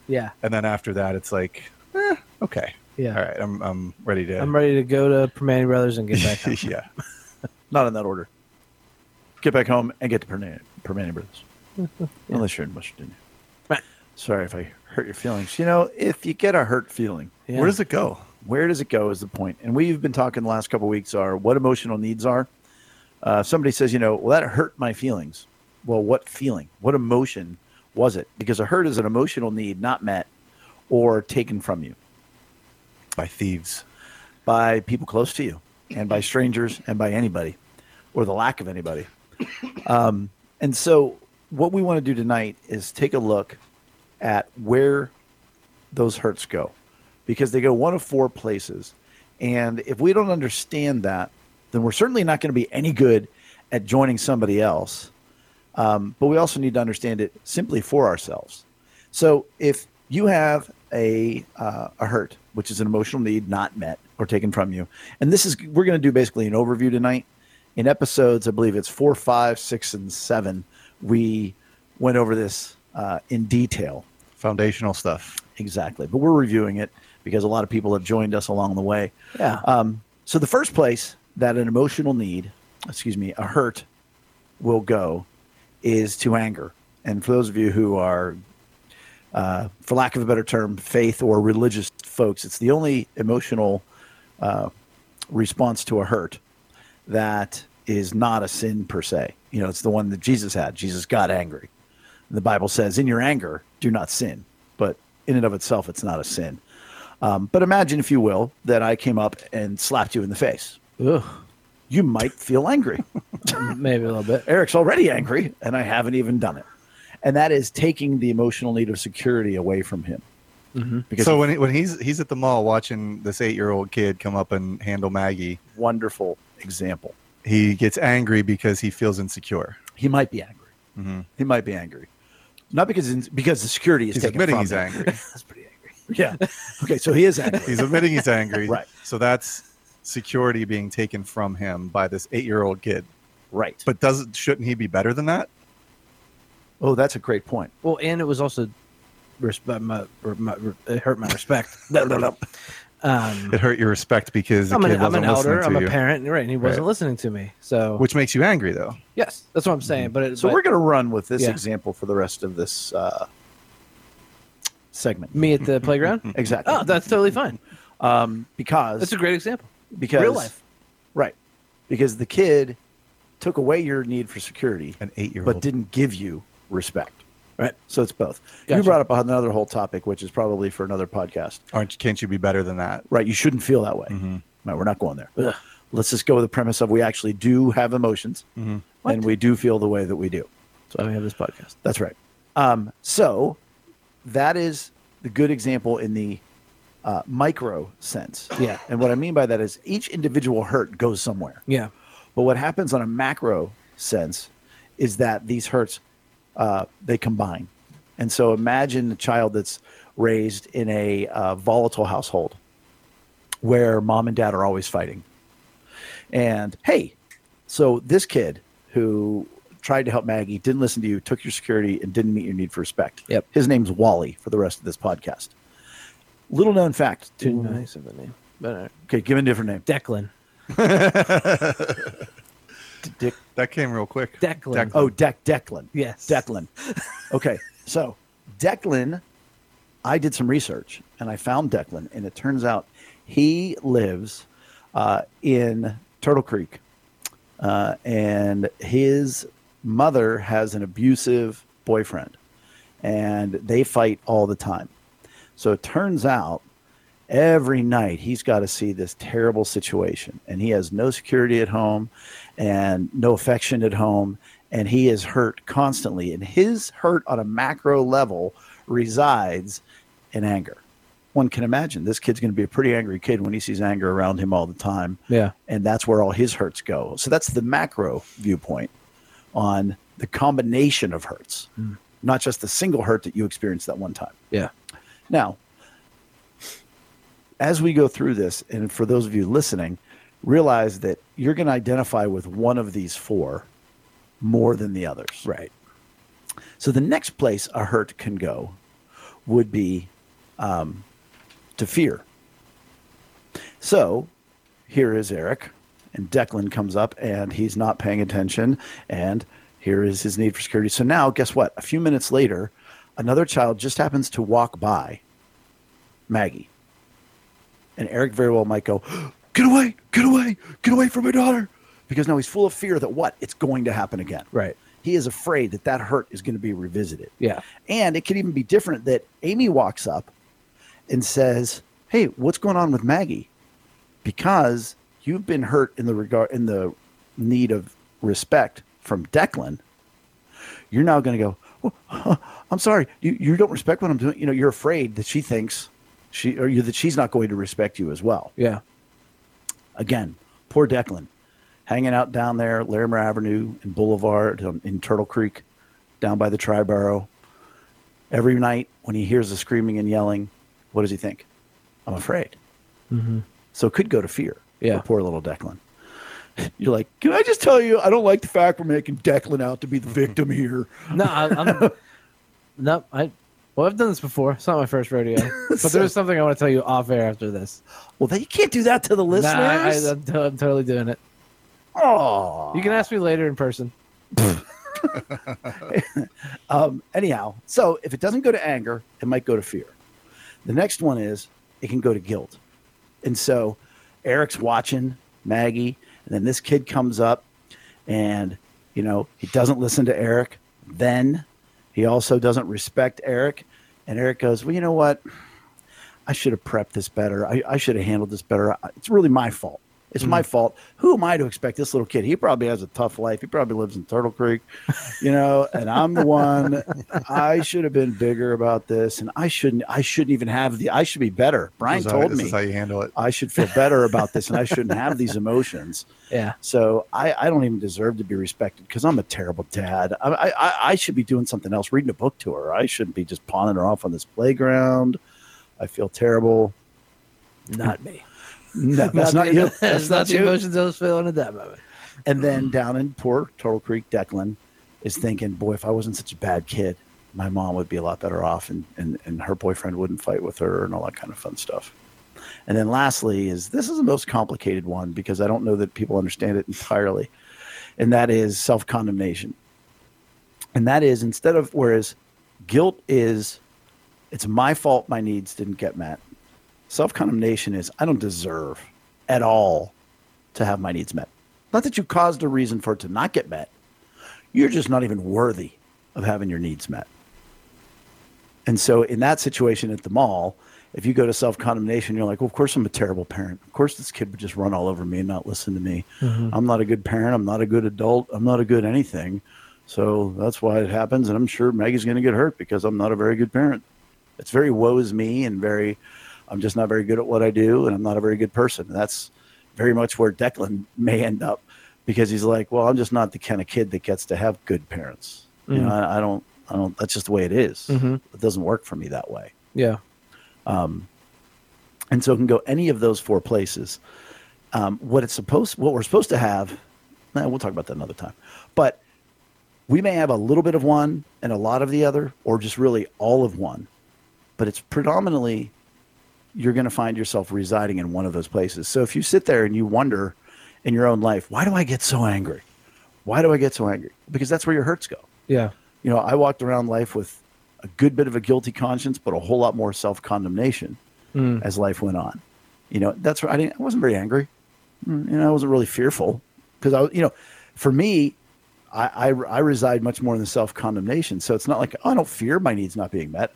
Yeah. and then after that it's like eh, okay Yeah. all right I'm I'm ready to I'm ready to go to Primanti Brothers and get back [LAUGHS] home. yeah Not in that order. Get back home and get to Primanti, Primanti Brothers. [LAUGHS] Unless you're in West Virginia. Sorry if I hurt your feelings. You know, if you get a hurt feeling, Yeah. where does it go where does it go is the point. And we've been talking the last couple of weeks are what emotional needs are. Uh, somebody says, you know, well, that hurt my feelings. Well, what feeling? What emotion was it? Because a hurt is an emotional need not met or taken from you by thieves by people close to you. and by strangers and by anybody or the lack of anybody. Um, and so, what we want to do tonight is take a look at where those hurts go because they go one of four places. And if we don't understand that, then we're certainly not going to be any good at joining somebody else. Um, but we also need to understand it simply for ourselves. So if you have a uh, a hurt, which is an emotional need not met or taken from you, and this is we're going to do basically an overview tonight. In episodes, I believe it's four, five, six, and seven, we went over this uh, in detail. Foundational stuff. Exactly, but we're reviewing it because a lot of people have joined us along the way. Yeah. Um, so the first place that an emotional need, excuse me, a hurt, will go is to anger. And for those of you who are, uh, for lack of a better term, faith or religious folks, it's the only emotional uh, response to a hurt that is not a sin per se. You know, it's the one that Jesus had. Jesus got angry. The Bible says, "In your anger, do not sin." But in and of itself, it's not a sin. Um, but imagine, if you will, that I came up and slapped you in the face. Ugh, You might feel angry. [LAUGHS] maybe a little bit. Eric's already angry, and I haven't even done it. And that is taking the emotional need of security away from him. hmm Because so when he, when he's he's at the mall watching this eight year old kid come up and handle Maggie, wonderful example. he gets angry because he feels insecure. He might be angry. hmm He might be angry, not because because the security is He's taken admitting from he's him. angry. [LAUGHS] That's pretty angry. Yeah. Okay, so he is angry. he's admitting he's angry. [LAUGHS] Right. So that's security being taken from him by this eight year old kid. right. But does shouldn't he be better than that? Oh, that's a great point. Well, and it was also respect. My, my, it hurt my respect. [LAUGHS] um, It hurt your respect because the I'm kid an, I'm an elder. I'm a parent, right? And he wasn't Right. listening to me. So which makes you angry though. yes, that's what I'm saying. But it, So but we're going to run with this Yeah. example for the rest of this uh, segment. me at the [LAUGHS] playground. Exactly. Oh, that's totally fine. um, because That's a great example. because Real life. right? Because the kid took away your need for security, An eight year old, but didn't give you respect. Right. So it's both. You brought up another whole topic, which is probably for another podcast. Aren't can't you be better than that? Right. You shouldn't feel that way. Mhm. No, we're not going there. Ugh. Let's just go with the premise of we actually do have emotions Mhm. and we do feel the way that we do. That's why we have this podcast. That's right. Um, so that is the good example in the uh, micro sense. Yeah. And what I mean by that is each individual hurt goes somewhere. Yeah. But what happens on a macro sense is that these hurts uh, they combine. And so imagine a child that's raised in a uh, volatile household where mom and dad are always fighting. And hey, so this kid who tried to help Maggie, didn't listen to you, took your security, and didn't meet your need for respect. Yep. His name's Wally for the rest of this podcast. Little known fact. Too nice of a name. But uh, Okay, give him a different name. Declan. [LAUGHS] Dick. That came real quick. Declan. Oh, Deck Declan. Yes. Declan. Okay, so Declan, I did some research and I found Declan, and it turns out he lives uh, in Turtle Creek, uh, and his mother has an abusive boyfriend, and they fight all the time. So it turns out every night he's got to see this terrible situation and he has no security at home and no affection at home and he is hurt constantly and his hurt on a macro level resides in anger. One can imagine this kid's going to be a pretty angry kid when he sees anger around him all the time. Yeah. and that's where all his hurts go. So that's the macro viewpoint on the combination of hurts hmm. not just the single hurt that you experienced that one time. Yeah. now, as we go through this, and for those of you listening, realize that you're going to identify with one of these four more than the others. Right. So the next place a hurt can go would be um, to fear. So here is Eric, and Declan comes up, and he's not paying attention, and here is his need for security. So now, guess what? A few minutes later, another child just happens to walk by Maggie. And Eric very well might go, Get away, get away, get away from my daughter. Because now he's full of fear that what? It's going to happen again. Right. He is afraid that that hurt is going to be revisited. Yeah. And it could even be different that Amy walks up and says, Hey, what's going on with Maggie? Because you've been hurt in the regard in the need of respect from Declan, you're now going to go. Well, I'm sorry, you, you don't respect what I'm doing. You know, you're afraid that she thinks she or you that she's not going to respect you as well. Yeah. Again, poor Declan, hanging out down there, Larimer Avenue and Boulevard um, in Turtle Creek, down by the Triborough. Every night when he hears the screaming and yelling, what does he think? I'm afraid. Mm-hmm. So it could go to fear. Yeah. poor little Declan. [LAUGHS] You're like, can I just tell you, I don't like the fact we're making Declan out to be the victim here. No, I, I'm. [LAUGHS] no, I. Well, I've done this before. It's not my first rodeo, [LAUGHS] but So- there's something I want to tell you off air after this. Well, then you can't do that to the Nah, I, I, listeners. I'm, to- I'm totally doing it. oh, You can ask me later in person. [LAUGHS] Um, anyhow, so if it doesn't go to anger, it might go to fear. The next one is it can go to guilt. And so Eric's watching Maggie, and then this kid comes up and, you know, he doesn't listen to Eric. Then he also doesn't respect Eric. And Eric goes, Well, you know what? I should have prepped this better. I, I should have handled this better. It's really my fault. It's mm-hmm. my fault. Who am I to expect this little kid? He probably has a tough life. He probably lives in Turtle Creek, you know, and I'm the one. I should have been bigger about this, and I shouldn't. I shouldn't even have the. I should be better. Brian This is how- told this me is how you handle it. I should feel better about this, and I shouldn't have these emotions. [LAUGHS] Yeah. So I, I don't even deserve to be respected because I'm a terrible dad. I, I, I should be doing something else, reading a book to her. I shouldn't be just pawning her off on this playground. I feel terrible. Not me. No, [LAUGHS] that's not you. That's [LAUGHS] That's not the you. emotions I was feeling at that moment. And then down in poor Turtle Creek, Declan is thinking, boy, if I wasn't such a bad kid, my mom would be a lot better off and, and, and her boyfriend wouldn't fight with her and all that kind of fun stuff. And then lastly is this is the most complicated one because I don't know that people understand it [LAUGHS] entirely. And that is self condemnation. And that is instead of whereas guilt is it's my fault my needs didn't get met. Self condemnation is I don't deserve at all to have my needs met. Not that you caused a reason for it to not get met. You're just not even worthy of having your needs met. And so, in that situation at the mall, if you go to self condemnation, you're like, well, of course I'm a terrible parent. Of course this kid would just run all over me and not listen to me. Mm-hmm. I'm not a good parent. I'm not a good adult. I'm not a good anything. So that's why it happens. And I'm sure Maggie's going to get hurt because I'm not a very good parent. It's very woe is me and very, I'm just not very good at what I do and I'm not a very good person. That's very much where Declan may end up because he's like, well, I'm just not the kind of kid that gets to have good parents. You know, I, I don't, I don't, that's just the way it is. Mhm. It doesn't work for me that way. Yeah. Um, and so it can go any of those four places. Um, what it's supposed, what we're supposed to have, eh, we'll talk about that another time. But we may have a little bit of one and a lot of the other, or just really all of one. But it's predominantly you're going to find yourself residing in one of those places. So if you sit there and you wonder in your own life, why do I get so angry? Why do I get so angry? Because that's where your hurts go Yeah. you know, I walked around life with a good bit of a guilty conscience, but a whole lot more self condemnation Mm. as life went on. You know, that's where I didn't. I wasn't very angry. Mm, You know, I wasn't really fearful because I, was- you know, for me, I, I I reside much more in the self condemnation. So it's not like oh, I don't fear my needs not being met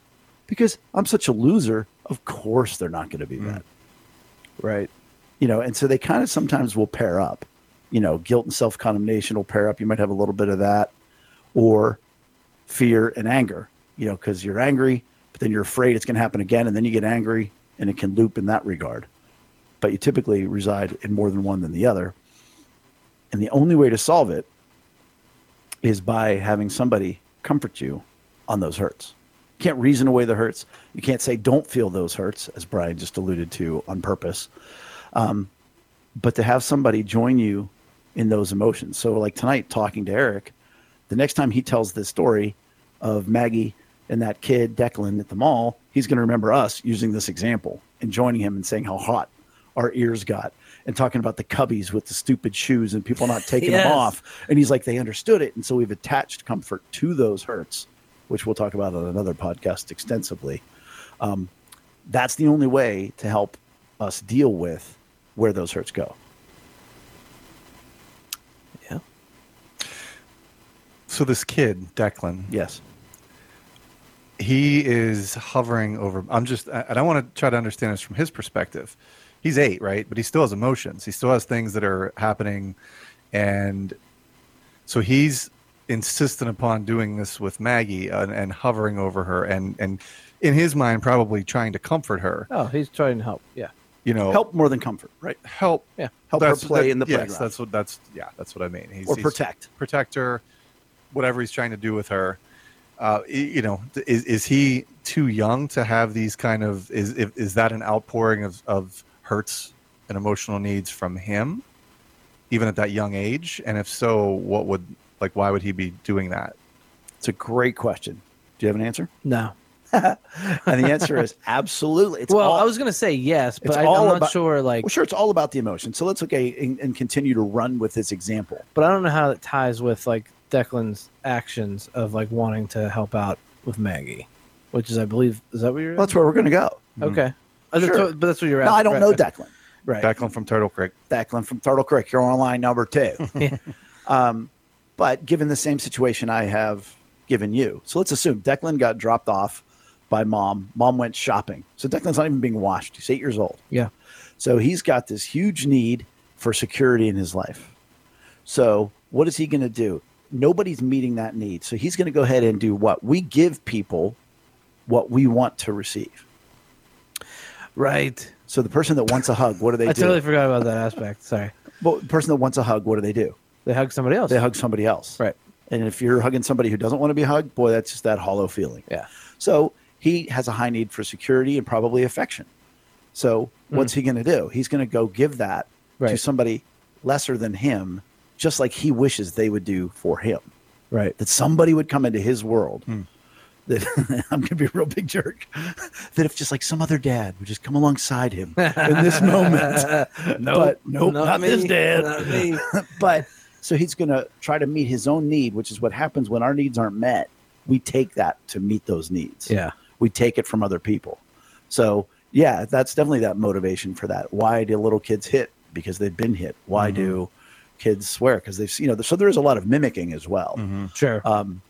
because I'm such a loser. Of course, they're not going to be mm. met Right. you know, and so they kind of sometimes will pair up. You know, guilt and self condemnation will pair up. You might have a little bit of that, or fear and anger. You know, because you're angry, but then you're afraid it's going to happen again, and then you get angry, and it can loop in that regard. But you typically reside in more than one than the other, and the only way to solve it is by having somebody comfort you on those hurts. You can't reason away the hurts. You can't say don't feel those hurts, as Brian just alluded to on purpose um, but to have somebody join you in those emotions. So, like tonight, talking to Eric, the next time he tells this story of Maggie and that kid Declan at the mall, he's going to remember us using this example and joining him and saying how hot our ears got and talking about the cubbies with the stupid shoes and people not taking [LAUGHS] Yes. them off. And he's like, they understood it. And so we've attached comfort to those hurts, which we'll talk about on another podcast extensively. Um, that's the only way to help us deal with where those hurts go. Yeah. So this kid, Declan, Yes. he is hovering over. I'm just, I I don't want to try to understand this from his perspective. he's eight, right? But he still has emotions. He still has things that are happening, and so he's insistent upon doing this with Maggie and, and hovering over her, and and in his mind probably trying to comfort her. Oh, he's trying to help. Yeah. You know, Help more than comfort, right? help, Yeah. Help her play that- in the yes, playground that's what that's yeah, that's what I mean. He's, or he's- protect. protect her, whatever he's trying to do with her. Uh, you know, is is he too young to have these kind of is is, is that an outpouring of of hurts and emotional needs from him, even at that young age? And if so, what would like why would he be doing that? It's a great question. Do you have an answer? No. [LAUGHS] and the answer is absolutely. It's well, all, I was gonna say yes, but I, all I'm not sure. Like, well, sure, it's all about the emotion. So let's okay and, and continue to run with this example. but I don't know how it ties with like Declan's actions of like wanting to help out with Maggie, which is, I believe, is that what you're? Well, that's where we're going to go. okay. Oh, that's Sure. what- but that's what you're. No, at, I don't right, know Declan. Right. Declan from Turtle Creek. Declan from Turtle Creek. You're on line number two. [LAUGHS] Yeah. um, but given the same situation I have given you, so let's assume Declan got dropped off by mom. Mom went shopping. So Declan's not even being washed. He's eight years old. Yeah. So he's got this huge need for security in his life. So what is he going to do? Nobody's meeting that need. So he's going to go ahead and do what? We give people what we want to receive. Right. So the person that wants a hug, what do they I do? totally forgot about that aspect. Sorry. well, the person that wants a hug, what do they do? They hug somebody else. They hug somebody else. Right. And if you're hugging somebody who doesn't want to be hugged, boy, that's just that hollow feeling. Yeah. So he has a high need for security and probably affection. So what's he going to do? He's going to go give that to Mm. Somebody lesser than him, just like he wishes they would do for him. Right. That somebody would come into his world. Hmm. That [LAUGHS] I'm going to be a real big jerk. [LAUGHS] That if just like some other dad would just come alongside him in this moment. [LAUGHS] But nope, not this dad. Not me. but so he's going to try to meet his own need, which is what happens when our needs aren't met. We take that to meet those needs. Yeah. We take it from other people. So, yeah, that's definitely that motivation for that. Why do little kids hit? Because they've been hit. Why do kids swear? Because they've, you know, so there is a lot of mimicking as well. Sure. Um,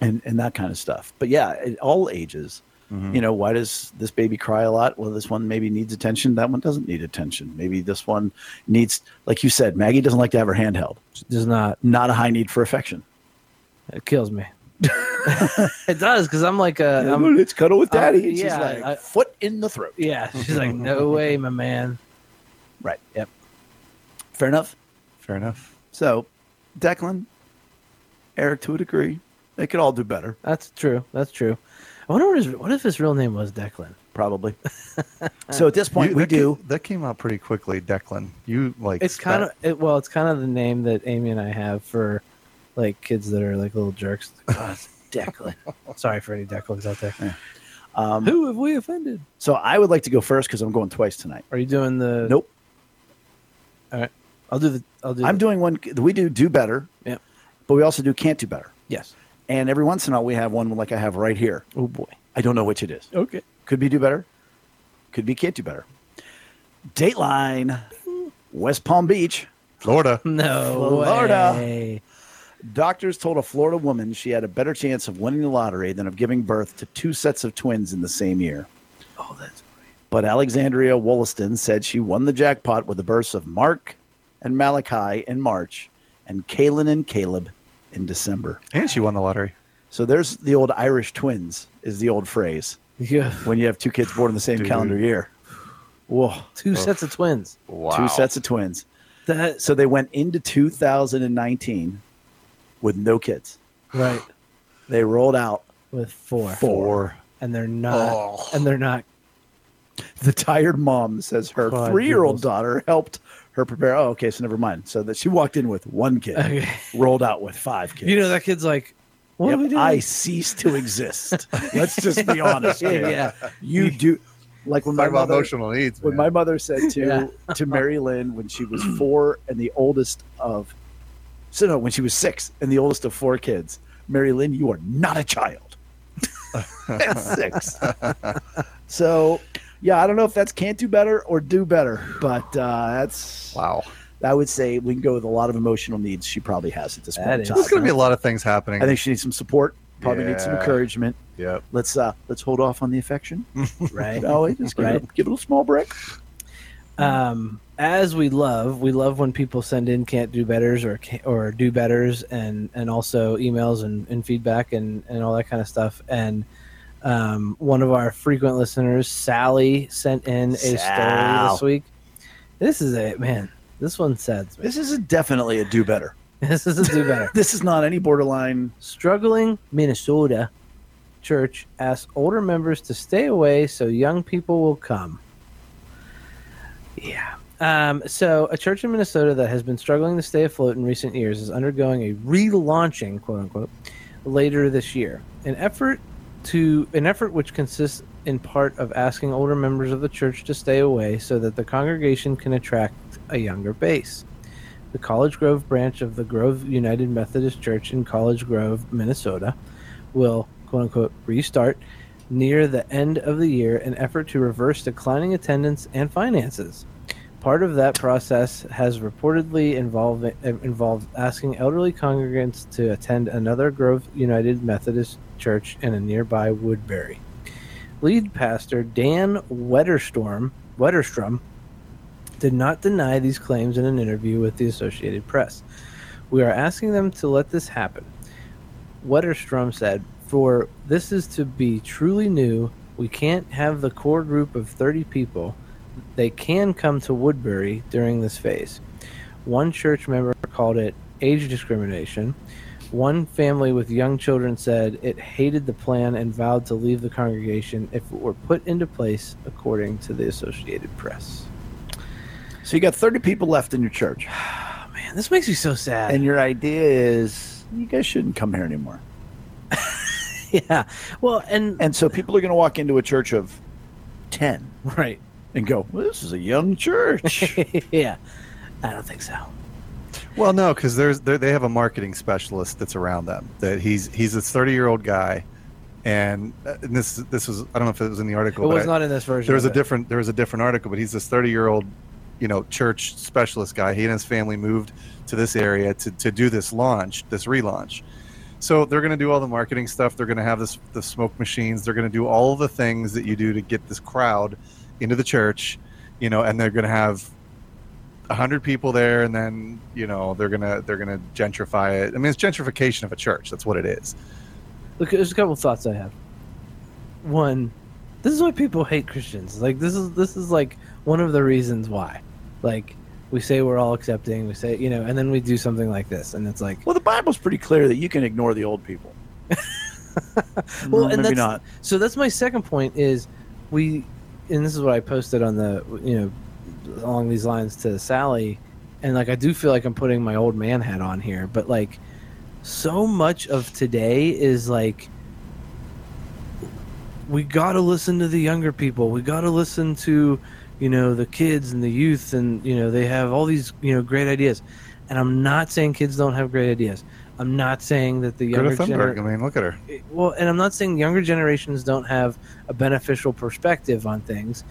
and, and that kind of stuff. But yeah, at all ages, you know, why does this baby cry a lot? Well, this one maybe needs attention. That one doesn't need attention. Maybe this one needs, like you said, Maggie doesn't like to have her hand held. She Does not. Not a high need for affection. It kills me. [LAUGHS] it does because I'm like a. I'm, Let's cuddle with daddy. Um, And she's yeah, like, I- foot in the throat. yeah. She's like, no [LAUGHS] way, my man. Right. Yep. Fair enough. Fair enough. So, Declan, Eric, to a degree, they could all do better, That's true. That's true. I wonder what, his, what if his real name was Declan. probably. [LAUGHS] so at this point, You- we that do. Came, that came out pretty quickly, Declan. You like It's kind of it, well, it's kind of the name that Amy and I have for like kids that are like little jerks. Like, [LAUGHS] oh, Declan. Sorry for any Declans out there. Um, Who have we offended? so I would like to go first because I'm going twice tonight. Are you doing the? Nope. All right, I'll do the. I'll do. I'm the, doing one. We do do better, Yep. but we also do can't do better. Yes. And every once in a while, we have one like I have right here. Oh boy. I don't know which it is. Okay. Could be do better. Could be can't do better. Dateline, West Palm Beach. Florida. No Florida. way. Doctors told a Florida woman she had a better chance of winning the lottery than of giving birth to two sets of twins in the same year. Oh, that's But Alexandria Wollaston said she won the jackpot with the births of Mark and Malachi in March and Kaylin and Caleb in December. And she won the lottery. So there's the old Irish twins, is the old phrase yeah. when you have two kids born in the same Dude. calendar year. Whoa, Two sets of twins. Wow. two sets of twins. That So they went into 2019 with no kids. right They rolled out with four, Four. and they're not, Oh. and they're not. The tired mom says her Quadruples. three year old daughter helped her prepare. Oh, okay, so never mind. So that she walked in with one kid, Okay. rolled out with five kids. You know that kid's like, what Yep, are we doing? I cease to exist. Let's just be honest. [LAUGHS] yeah, yeah. You do like when my Talk about mother, emotional needs. when my mother said to Yeah. to Mary Lynn when she was four and the oldest of so no when she was six and the oldest of four kids Mary Lynn you are not a child at [LAUGHS] six [LAUGHS] so yeah I don't know if that's can't do better or do better but uh, that's wow. I would say we can go with a lot of emotional needs she probably has at this point That in is- There's going to be a lot of things happening. I think she needs some support probably needs some encouragement Yeah. let's uh let's hold off on the affection [LAUGHS] right. oh just give, Right. a, give it a small break Um, as we love, we love when people send in can't do betters or ca- or do betters, and and also emails and, and feedback and and all that kind of stuff. And um, one of our frequent listeners, Sally, sent in a story this week. This is a man. This one says. This is a definitely a do better. [LAUGHS] This is a do better. [LAUGHS] This is not any borderline. Struggling Minnesota church asks older members to stay away so young people will come. Yeah. Um, so, a church in Minnesota that has been struggling to stay afloat in recent years is undergoing a relaunching, quote unquote, later this year. An effort to an effort which consists in part of asking older members of the church to stay away so that the congregation can attract a younger base. The Cottage Grove branch of the Grove United Methodist Church in Cottage Grove, Minnesota, will quote unquote restart near the end of the year in effort to reverse declining attendance and finances. Part of that process has reportedly involved involved asking elderly congregants to attend another Grove United Methodist Church in a nearby Woodbury. Lead pastor Dan Wetterstorm Wetterstrom did not deny these claims in an interview with the Associated Press. We are asking them to let this happen. Wetterstrom said, For this is to be truly new, we can't have the core group of 30 people. They can come to Woodbury during this phase. One church member called it age discrimination. One family with young children said it hated the plan and vowed to leave the congregation if it were put into place, according to the Associated Press. So you got 30 people left in your church, Oh, [SIGHS] man, this makes me so sad. and your idea is you guys shouldn't come here anymore. [LAUGHS] yeah. Well, and And so people are going to walk into a church of 10 right. And go, well, "This is a young church." [LAUGHS] yeah. I don't think so. Well, no, because there's they have a marketing specialist that's around them. That he's he's this 30 year old guy, and, uh, and this this was I don't know if it was in the article. It but was I- not in this version. there was a it. different there was a different article, but he's this 30 year old, you know, church specialist guy. He and his family moved to this area to to do this launch, this relaunch. So they're going to do all the marketing stuff. They're going to have this the smoke machines. They're going to do all the things that you do to get this crowd into the church, you know, and they're going to have a hundred people there, and then you know they're gonna they're gonna gentrify it. I mean, it's gentrification of a church. That's what it is. Look, there's a couple of thoughts I have. One, this is why people hate Christians. Like this is this is like one of the reasons why. Like we say we're all accepting, we say you know, and then we do something like this, and it's like, well, the Bible's pretty clear that you can ignore the old people. [LAUGHS] well, Mm, and maybe that's, not. So that's my second point is we, and this is what I posted on the you know along these lines to Sally, and like I do feel like I'm putting my old man hat on here, but like so much of today is like we got to listen to the younger people. We got to listen to you know the kids and the youth and you know they have all these you know great ideas. And I'm not saying kids don't have great ideas. I'm not saying that the younger Greta gener- Thunberg. I mean, look at her. well, and I'm not saying younger generations don't have a beneficial perspective on things.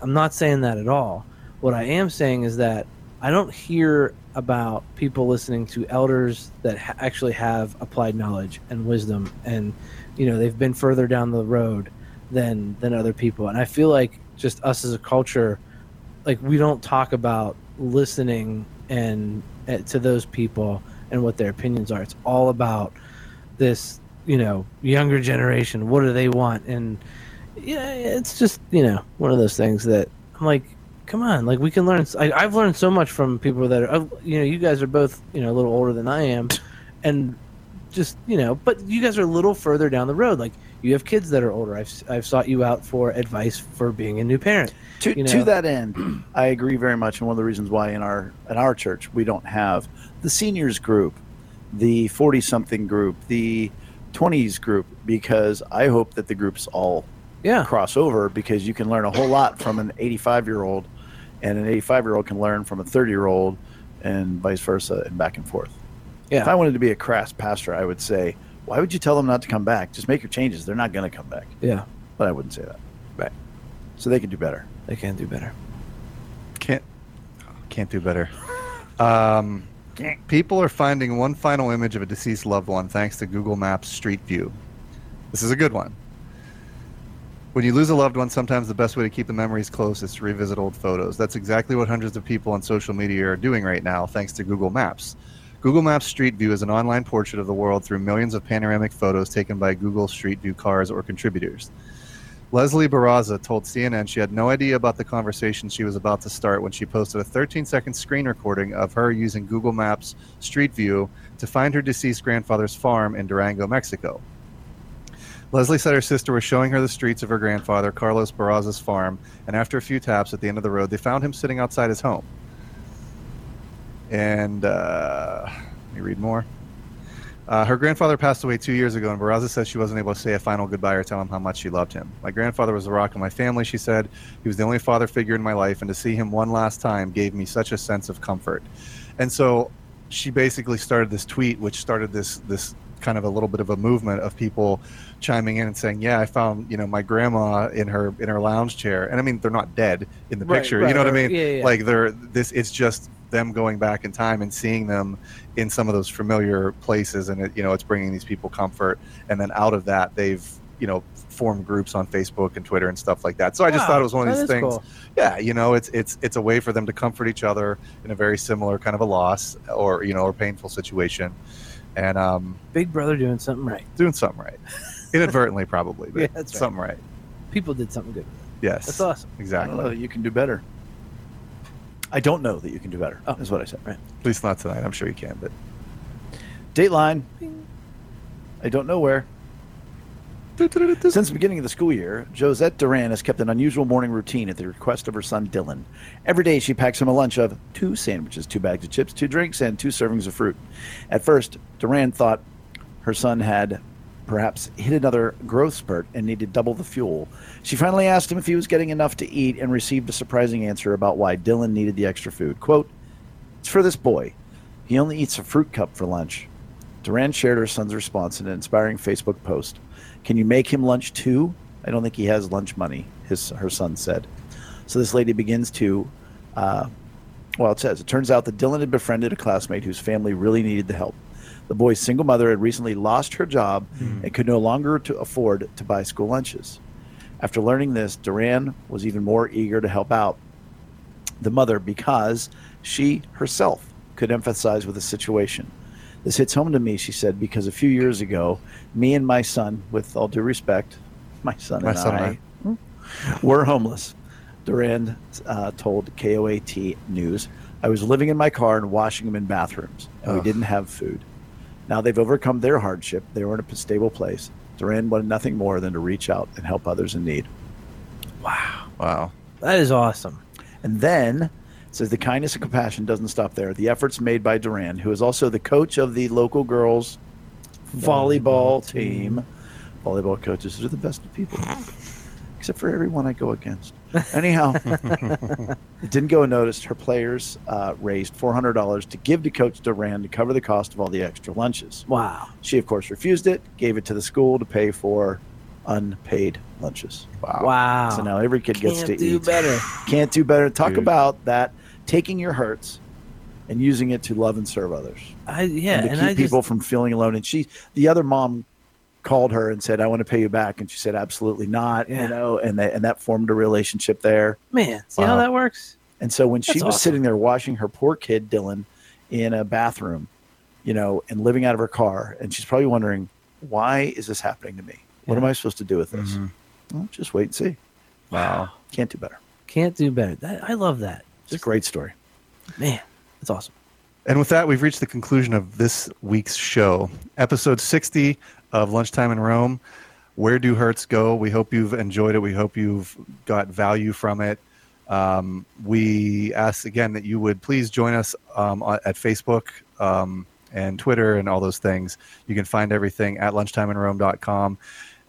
I'm not saying that at all. What I am saying is that I don't hear about people listening to elders that ha- actually have applied knowledge and wisdom, and you know they've been further down the road than than other people. And I feel like just us as a culture, like we don't talk about listening and uh, to those people and what their opinions are. It's all about this, you know, younger generation. What do they want? And yeah, it's just you know one of those things that I'm like, come on, like we can learn. I, I've learned so much from people that are, you know, you guys are both you know a little older than I am, [LAUGHS] and just you know, but you guys are a little further down the road. Like you have kids that are older. I've I've sought you out for advice for being a new parent. To, you to that end, I agree very much. And one of the reasons why in our in our church we don't have the seniors group, the forty something group, the twenties group, because I hope that the groups all Yeah, cross over because you can learn a whole lot from an eighty five year old, and an eighty five year old can learn from a thirty year old, and vice versa, and back and forth. Yeah. If I wanted to be a crass pastor, I would say, why would you tell them not to come back? Just make your changes. They're not going to come back. yeah, But I wouldn't say that. Right. So they can do better. they can do better. Can't can't do better. Um, people are finding one final image of a deceased loved one thanks to Google Maps Street View. This is a good one. When you lose a loved one, sometimes the best way to keep the memories close is to revisit old photos. That's exactly what hundreds of people on social media are doing right now, thanks to Google Maps. Google Maps Street View is an online portrait of the world through millions of panoramic photos taken by Google Street View cars or contributors. Leslie Barraza told CNN she had no idea about the conversation she was about to start when she posted a 13 second screen recording of her using Google Maps Street View to find her deceased grandfather's farm in Durango, Mexico. Leslie said her sister was showing her the streets of her grandfather, Carlos Barraza's farm, and after a few taps at the end of the road, they found him sitting outside his home. And uh, let me read more. Uh, her grandfather passed away two years ago, and Barraza says she wasn't able to say a final goodbye or tell him how much she loved him. My grandfather was the rock of my family, she said. He was the only father figure in my life, and to see him one last time gave me such a sense of comfort. And so she basically started this tweet, which started this this kind of a little bit of a movement of people chiming in and saying, "Yeah, I found you know my grandma in her in her lounge chair," and I mean they're not dead in the Right, picture, right, you know what I mean? Yeah, yeah. Like they're this. It's just them going back in time and seeing them in some of those familiar places, and it, you know it's bringing these people comfort. And then out of that, they've you know formed groups on Facebook and Twitter and stuff like that. So I just thought it was one of these things cool. yeah you know it's it's it's a way for them to comfort each other in a very similar kind of a loss or you know or painful situation and um Big brother doing something right. doing something right [LAUGHS] inadvertently probably but Yeah, that's right. something right People did something good. yes That's awesome. I don't know exactly that you can do better. I don't know that you can do better. Oh. Is what I said. Right. at least not tonight i'm sure you can but Dateline. I don't know where. Since the beginning of the school year, Josette Duran has kept an unusual morning routine at the request of her son Dylan. Every day, she packs him a lunch of two sandwiches, two bags of chips, two drinks, and two servings of fruit. At first, Duran thought her son had perhaps hit another growth spurt and needed double the fuel. She finally asked him if he was getting enough to eat and received a surprising answer about why Dylan needed the extra food. Quote, It's for this boy. He only eats a fruit cup for lunch. Duran shared her son's response in an inspiring Facebook post. Can you make him lunch too? I don't think he has lunch money, his her son said. So this lady begins to, uh, well, it says, it turns out that Dylan had befriended a classmate whose family really needed the help. The boy's single mother had recently lost her job and could no longer to afford to buy school lunches. After learning this, Duran was even more eager to help out the mother because she herself could empathize with the situation. This hits home to me, she said, because a few years ago, me and my son, with all due respect, my son My and son I, and were homeless. Duran uh, told KOAT News, I was living in my car and washing them in bathrooms, and we didn't have food. Now they've overcome their hardship. They were in a stable place. Duran wanted nothing more than to reach out and help others in need. Wow. wow That is awesome. And then says the kindness and compassion doesn't stop there. The efforts made by Duran, who is also the coach of the local girls volleyball team. Volleyball coaches are the best of people, except for everyone I go against. Anyhow, [LAUGHS] it didn't go unnoticed. Her players uh, raised $400 to give to Coach Duran to cover the cost of all the extra lunches. Wow. She, of course, refused it, gave it to the school to pay for unpaid lunches. Wow. Wow. So now every kid gets Can't to do eat. better. Can't do better. Talk Dude. about that taking your hurts and using it to love and serve others. I yeah, and to and keep I people just, from feeling alone. And she, the other mom, called her and said, "I want to pay you back," and she said, "Absolutely not." Yeah. You know, and they, and that formed a relationship there. man, see how that works? And so when she was awesome. sitting there watching her poor kid Dylan in a bathroom, you know, and living out of her car, and she's probably wondering, "Why is this happening to me? What Yeah. am I supposed to do with this?" Mhm. Well, just wait and see. wow Can't do better. Can't do better. That I love that. It's a great story. Man, that's awesome. And with that, we've reached the conclusion of this week's show, episode 60 of Lunchtime in Rome. Where do hurts go? We hope you've enjoyed it. We hope you've got value from it. Um, we ask again that you would please join us um, at Facebook um, and Twitter and all those things. You can find everything at lunchtimeinrome.com.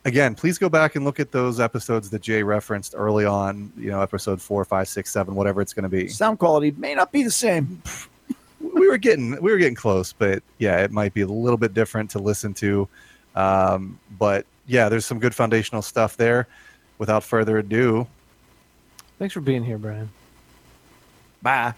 Again, please go back and look at those episodes that Jay referenced early on, you know, episode four, five, six, seven, whatever it's going to be Sound quality may not be the same. [LAUGHS] we were getting we were getting close, but yeah, it might be a little bit different to listen to. Um, but yeah, there's some good foundational stuff there. Without further ado, thanks for being here, Brian. Bye.